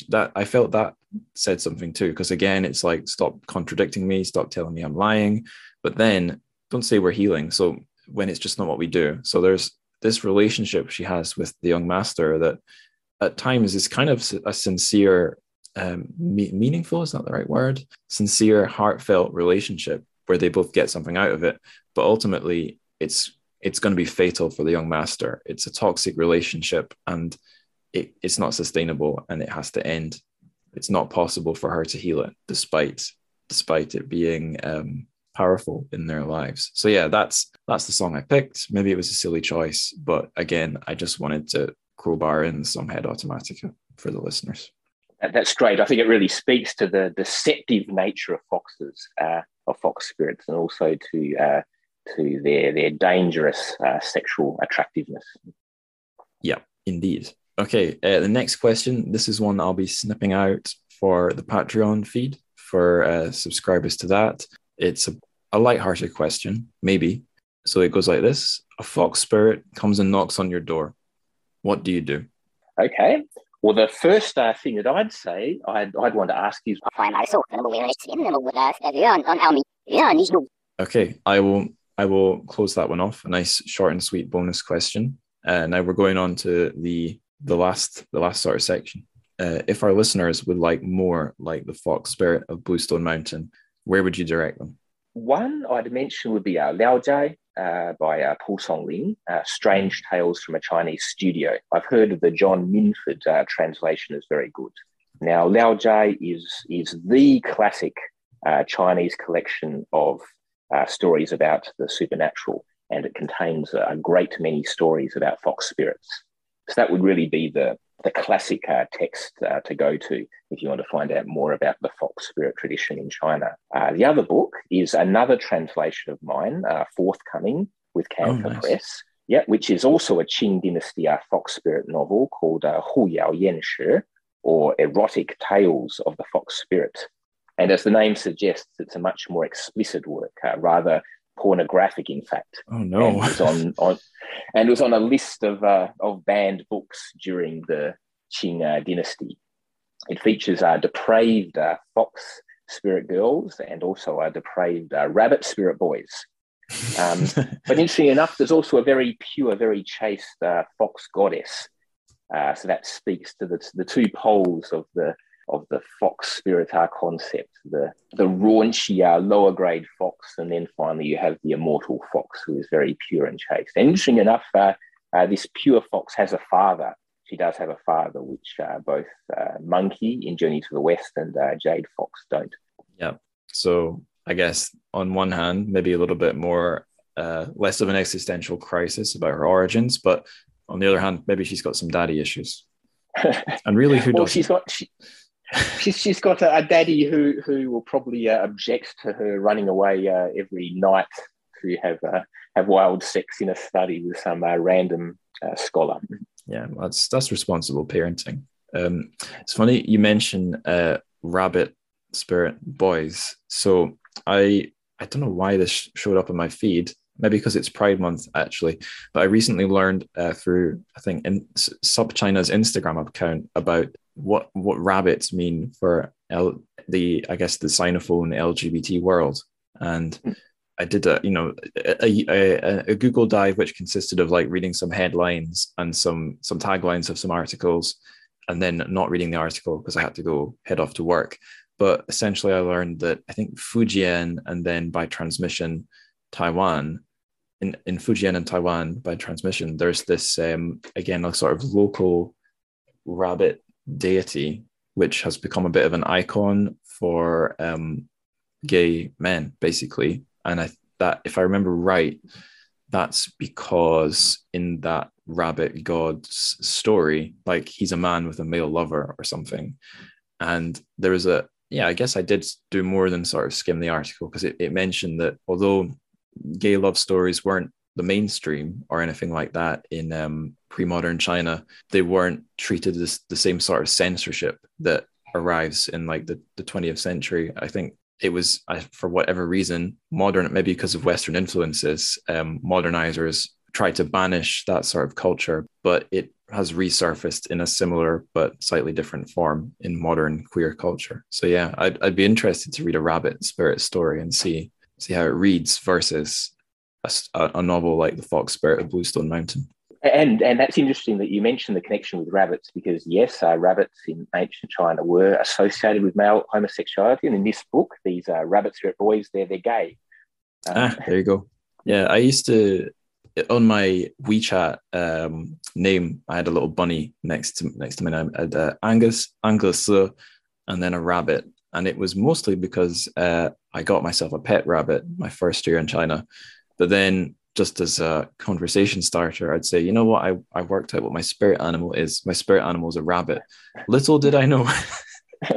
That I felt that said something too, because again, it's like stop contradicting me, stop telling me I'm lying, but then don't say we're healing. So when it's just not what we do. So there's this relationship she has with the young master that at times is kind of a sincere um, me- meaningful is not the right word sincere heartfelt relationship where they both get something out of it. But ultimately it's it's going to be fatal for the young master. It's a toxic relationship and it, it's not sustainable and it has to end. It's not possible for her to heal it despite despite it being um, powerful in their lives. So yeah that's that's the song i picked. Maybe it was a silly choice but again i just wanted to crowbar in some head automatica for the listeners
that's great. I think it really speaks to the deceptive nature of foxes, uh, of fox spirits, and also to uh, to their their dangerous uh, sexual attractiveness.
Yeah, indeed. Okay, uh, the next question. This is one I'll be snipping out for the Patreon feed for uh, subscribers to that. It's a, a light-hearted question, maybe. So it goes like this: A fox spirit comes and knocks on your door. What do you do?
Okay. Well, the first uh, thing that I'd say, I'd, I'd want to ask you is.
Okay, I will. I will close that one off. A nice, short and sweet bonus question. Uh, now we're going on to the the last the last sort of section. Uh, if our listeners would like more like the fox spirit of Bluestone Mountain, where would you direct them?
One I'd mention would be uh, Liaozhai uh, by uh, Pu Songling, uh, Strange Tales from a Chinese Studio. I've heard of the John Minford uh, translation is very good. Now, Liaozhai is, is the classic uh, Chinese collection of uh, stories about the supernatural, and it contains a great many stories about fox spirits. So that would really be the, the classic uh, text uh, to go to if you want to find out more about the fox spirit tradition in China. Uh, the other book is another translation of mine, uh, forthcoming with Camphor oh, nice. Press. Yeah, which is also a Qing Dynasty uh, fox spirit novel called uh, Hu Yao Yan Shi, or Erotic Tales of the Fox Spirit. And as the name suggests, it's a much more explicit work, uh, rather pornographic, in fact.
Oh no!
And was on, on and was on a list of uh, of banned books during the Qing uh, dynasty. It features uh, depraved uh, fox spirit girls and also uh, depraved uh, rabbit spirit boys. Um, but interesting enough, there's also a very pure, very chaste fox goddess. so that speaks to the, the two poles of the of the fox spiritar concept, the the raunchier, lower grade fox, and then finally you have the immortal fox, who is very pure and chaste. And interesting enough, uh, uh, this pure fox has a father. She does have a father, which uh, both uh, Monkey in Journey to the West and uh, Jade Fox don't.
Yeah. So I guess on one hand, maybe a little bit more uh, less of an existential crisis about her origins, but on the other hand, maybe she's got some daddy issues. and really, who
well,
doesn't?
she's got she, she's she's got a, a, daddy who who will probably uh, object to her running away uh, every night to have uh, have wild sex in a study with some uh, random uh, scholar.
Yeah, that's that's responsible parenting. Um, it's funny you mention uh, rabbit spirit boys. So I I don't know why this showed up in my feed. Maybe because it's Pride Month, actually. But I recently learned through I think in SupChina's Instagram account about what what rabbits mean for L, the I guess the Sinophone LGBT world, and hmm. I did a you know a, a, a, Google dive which consisted of like reading some headlines and some some taglines of some articles, and then not reading the article because I had to go head off to work. But essentially, I learned that I think Fujian and then by transmission Taiwan. In, in Fujian and Taiwan by transmission, there's this um, again a sort of local rabbit deity, which has become a bit of an icon for um, gay men, basically. And I that if I remember right, that's because in that rabbit god's story, like he's a man with a male lover or something. And there was a yeah, I guess I did do more than sort of skim the article because it, it mentioned that although gay love stories weren't the mainstream or anything like that in um, pre-modern China, they weren't treated as the same sort of censorship that arrives in like the, the 20th century. I think it was uh, for whatever reason modern, maybe because of Western influences, um, modernizers tried to banish that sort of culture, but it has resurfaced in a similar but slightly different form in modern queer culture. So yeah, I'd, I'd be interested to read a rabbit spirit story and see see how it reads versus a, a novel like The Fox Spirit of Bluestone Mountain.
And and that's interesting that you mentioned the connection with rabbits because yes, uh, rabbits in ancient China were associated with male homosexuality, and in this book, these uh, rabbits are boys. They're they're gay.
Um, ah, there you go. Yeah, I used to on my WeChat um, name. I had a little bunny next to next to my name. I had uh, Angus, Angus, and then a rabbit, and it was mostly because uh, I got myself a pet rabbit my first year in China, but then just as a conversation starter, I'd say, you know what, I, I worked out what my spirit animal is. My spirit animal is a rabbit. Little did I know.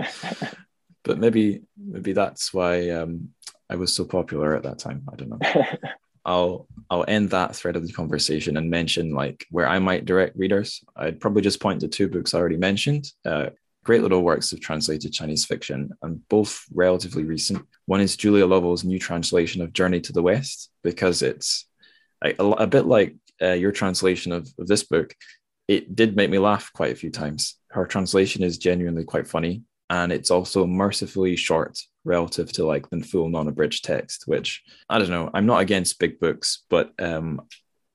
but maybe maybe that's why um, I was so popular at that time. I don't know. I'll I'll end that thread of the conversation and mention like where I might direct readers. I'd probably just point to two books I already mentioned. Uh, great little works of translated Chinese fiction, and both relatively recent. One is Julia Lovell's new translation of Journey to the West because it's a, a bit like uh, your translation of, of this book, it did make me laugh quite a few times. Her translation is genuinely quite funny, and it's also mercifully short relative to like the full non-abridged text. Which I don't know. I'm not against big books, but um,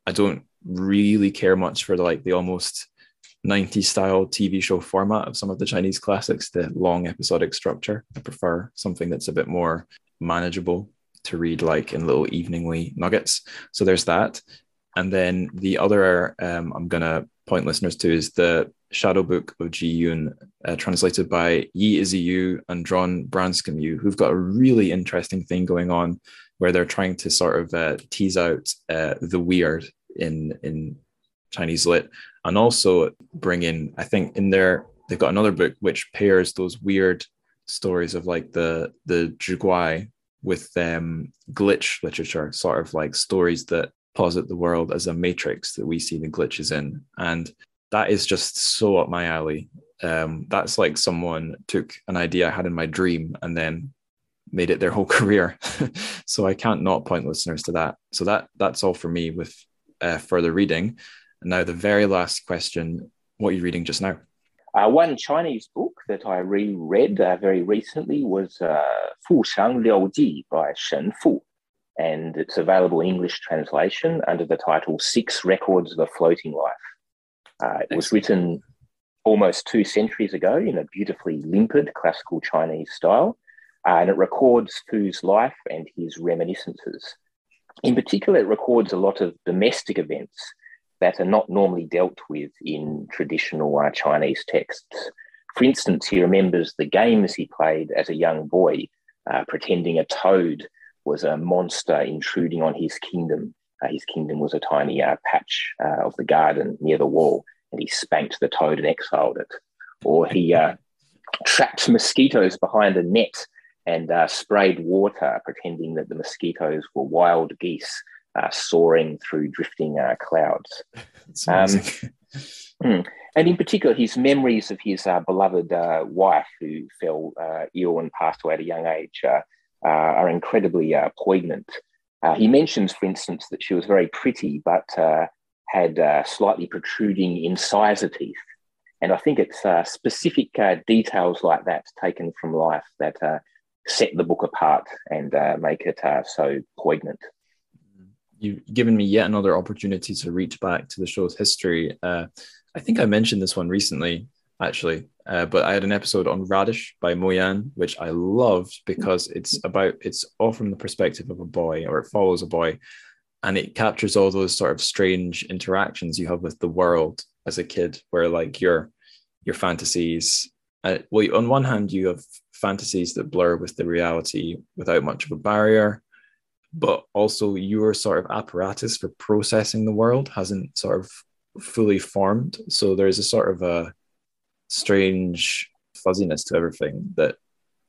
I don't really care much for like the almost 90s style TV show format of some of the Chinese classics, the long episodic structure. I prefer something that's a bit more manageable to read like in little eveningly nuggets. So there's that. And then the other um, I'm going to point listeners to is the Shadow Book of Ji Yun, uh, translated by Yi Izzy Yu and John Branscum Yu, who've got a really interesting thing going on where they're trying to sort of uh, tease out uh, the weird in in Chinese lit, and also bring in, I think, in there they've got another book which pairs those weird stories of like the the Zhiguai with um, glitch literature, sort of like stories that posit the world as a matrix that we see the glitches in. And that is just so up my alley. Um, that's like someone took an idea I had in my dream and then made it their whole career. so I can't not point listeners to that. So that that's all for me with uh, further reading. And now the very last question: What are you reading just now?
Uh, one Chinese book that I reread uh, very recently was uh, Fu Sheng Liu Ji by Shen Fu, and it's available in English translation under the title Six Records of a Floating Life. Uh, it was written almost two centuries ago in a beautifully limpid classical Chinese style, uh, and it records Fu's life and his reminiscences. In particular, it records a lot of domestic events that are not normally dealt with in traditional uh, Chinese texts. For instance, he remembers the games he played as a young boy, uh, pretending a toad was a monster intruding on his kingdom. Uh, his kingdom was a tiny uh, patch uh, of the garden near the wall, and he spanked the toad and exiled it. Or he uh, trapped mosquitoes behind a net and sprayed water, pretending that the mosquitoes were wild geese uh, soaring through drifting uh, clouds. Um, hmm. and in particular, his memories of his uh, beloved uh, wife, who fell uh, ill and passed away at a young age, uh, are incredibly poignant. he mentions, for instance, that she was very pretty, but had slightly protruding incisor teeth. And I think it's specific details like that taken from life that set the book apart and make it so poignant
you've given me yet another opportunity to reach back to the show's history. Uh, I think I mentioned this one recently, actually, uh, but I had an episode on Radish by Mo Yan, which I loved because it's about it's all from the perspective of a boy, or it follows a boy, and it captures all those sort of strange interactions you have with the world as a kid, where like your your fantasies. Uh, well, on one hand, you have fantasies that blur with the reality without much of a barrier but also your sort of apparatus for processing the world hasn't sort of fully formed. So there's a sort of a strange fuzziness to everything that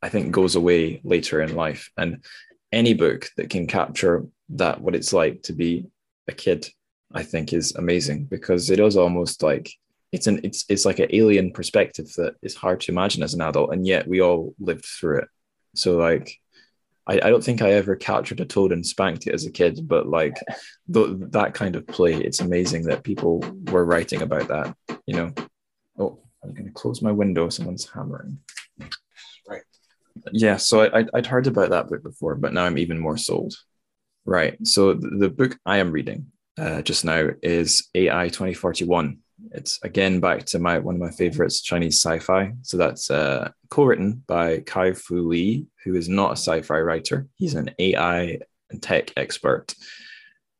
I think goes away later in life. And any book that can capture that, what it's like to be a kid, I think is amazing because it is almost like it's an it's it's like an alien perspective that is hard to imagine as an adult, and yet we all lived through it. So like I, I don't think I ever captured a toad and spanked it as a kid, but like the, that kind of play, it's amazing that people were writing about that, you know. Oh, I'm going to close my window. Someone's hammering. Right. Yeah. So I, I'd heard about that book before, but now I'm even more sold. Right. So the, the book I am reading uh, just now is AI 2041. It's again back to my one of my favorites, Chinese sci-fi. So that's uh, co-written by Kai Fu Lee, who is not a sci-fi writer. He's an AI and tech expert,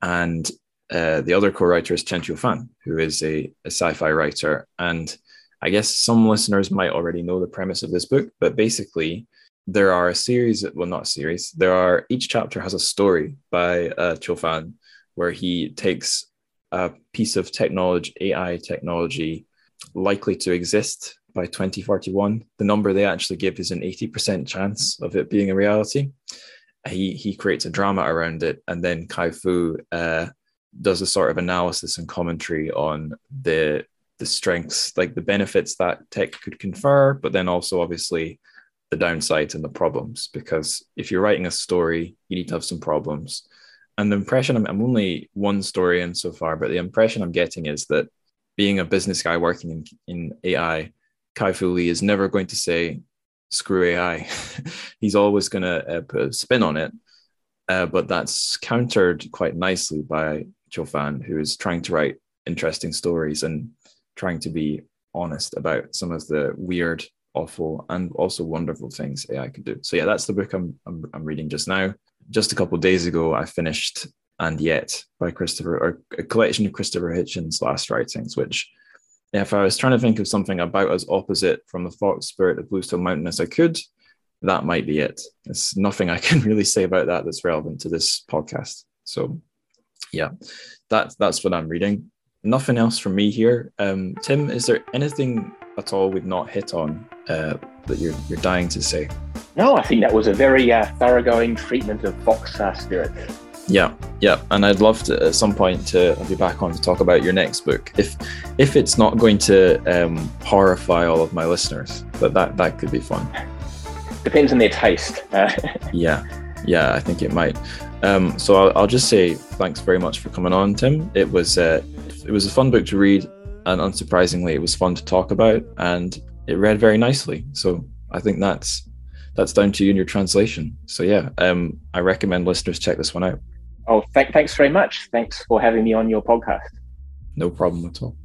and uh, the other co-writer is Chen Qiufan, who is a, a sci-fi writer. And I guess some listeners might already know the premise of this book, but basically there are a series, well, not a series, there are, each chapter has a story by uh, Qiufan where he takes a piece of technology, AI technology, likely to exist by 2041. The number they actually give is an 80% chance of it being a reality. He, he creates a drama around it, and then Kai Fu uh, does a sort of analysis and commentary on the the strengths, like the benefits that tech could confer, but then also obviously the downsides and the problems. Because if you're writing a story, you need to have some problems. And the impression I'm, I'm only one story in so far, but the impression I'm getting is that being a business guy working in, in AI, Kai Fu Lee is never going to say, screw AI. He's always going to uh, put a spin on it. Uh, but that's countered quite nicely by Qiufan, who is trying to write interesting stories and trying to be honest about some of the weird, awful, and also wonderful things AI can do. So yeah, that's the book I'm I'm, I'm reading just now. Just a couple days ago, I finished And Yet by Christopher, or a collection of Christopher Hitchens' last writings, which if I was trying to think of something about as opposite from the fox spirit of Bluestone Mountain as I could, that might be it. There's nothing I can really say about that that's relevant to this podcast. So yeah, that's that's what I'm reading. Nothing else from me here. Um, Tim, is there anything at all we've not hit on uh, that you're you're dying to say?
No, I think that was a very uh, thoroughgoing treatment of Fox uh, Spirit.
Yeah, yeah, and I'd love to at some point to have you back on to talk about your next book, if if it's not going to um, horrify all of my listeners, but that that could be fun.
Depends on their taste.
yeah, yeah, I think it might. Um, so I'll, I'll, just say thanks very much for coming on, Tim. It was uh, it was a fun book to read, and unsurprisingly, it was fun to talk about, and it read very nicely. So I think that's that's down to you and your translation. So yeah, um, I recommend listeners check this one out.
Oh, th- thanks very much. Thanks for having me on your podcast.
No problem at all.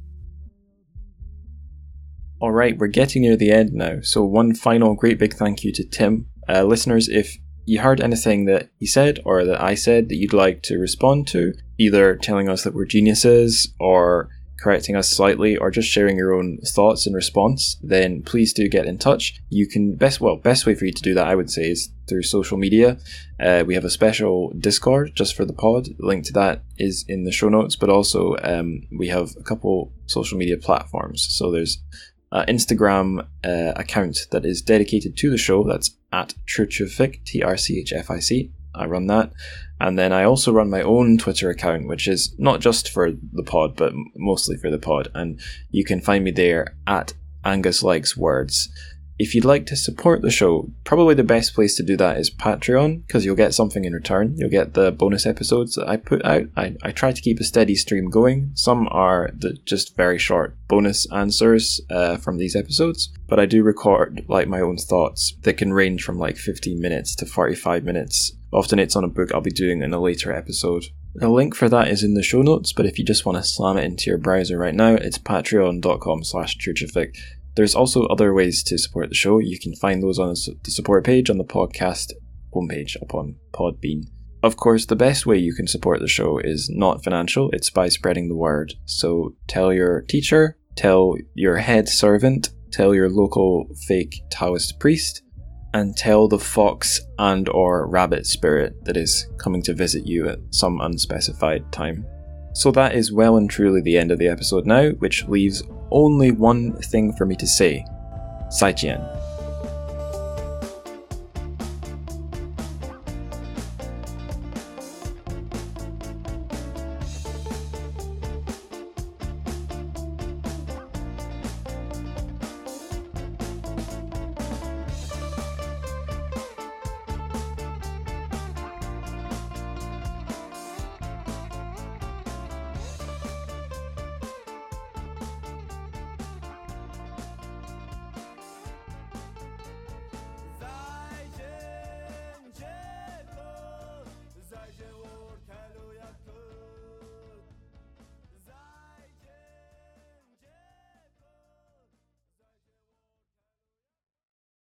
All right, we're getting near the end now. So one final great big thank you to Tim. Uh, listeners, if you heard anything that he said or that I said that you'd like to respond to, either telling us that we're geniuses or correcting us slightly or just sharing your own thoughts in response, then please do get in touch. You can best well best way for you to do that I would say is through social media. Uh, we have a special Discord just for the pod. The link to that is in the show notes, but also um, we have a couple social media platforms. So there's uh, Instagram uh, account that is dedicated to the show. That's at Trchfic, T R C H F I C. I run that. And then I also run my own Twitter account, which is not just for the pod, but mostly for the pod. And you can find me there at Angus Likes Words if you'd like to support the show, probably the best place to do that is Patreon, because you'll get something in return. You'll get the bonus episodes that I put out. I, I try to keep a steady stream going. Some are the just very short bonus answers uh, from these episodes, but I do record like my own thoughts that can range from like 15 minutes to 45 minutes. Often it's on a book I'll be doing in a later episode. The link for that is in the show notes, but if you just want to slam it into your browser right now, it's patreon.com slash churchofic. There's also other ways to support the show. You can find those on the support page on the podcast homepage upon Podbean. Of course, the best way you can support the show is not financial, it's by spreading the word. So tell your teacher, tell your head servant, tell your local fake Taoist priest, and tell the fox and or rabbit spirit that is coming to visit you at some unspecified time. So that is well and truly the end of the episode now, which leaves only one thing for me to say. 再见。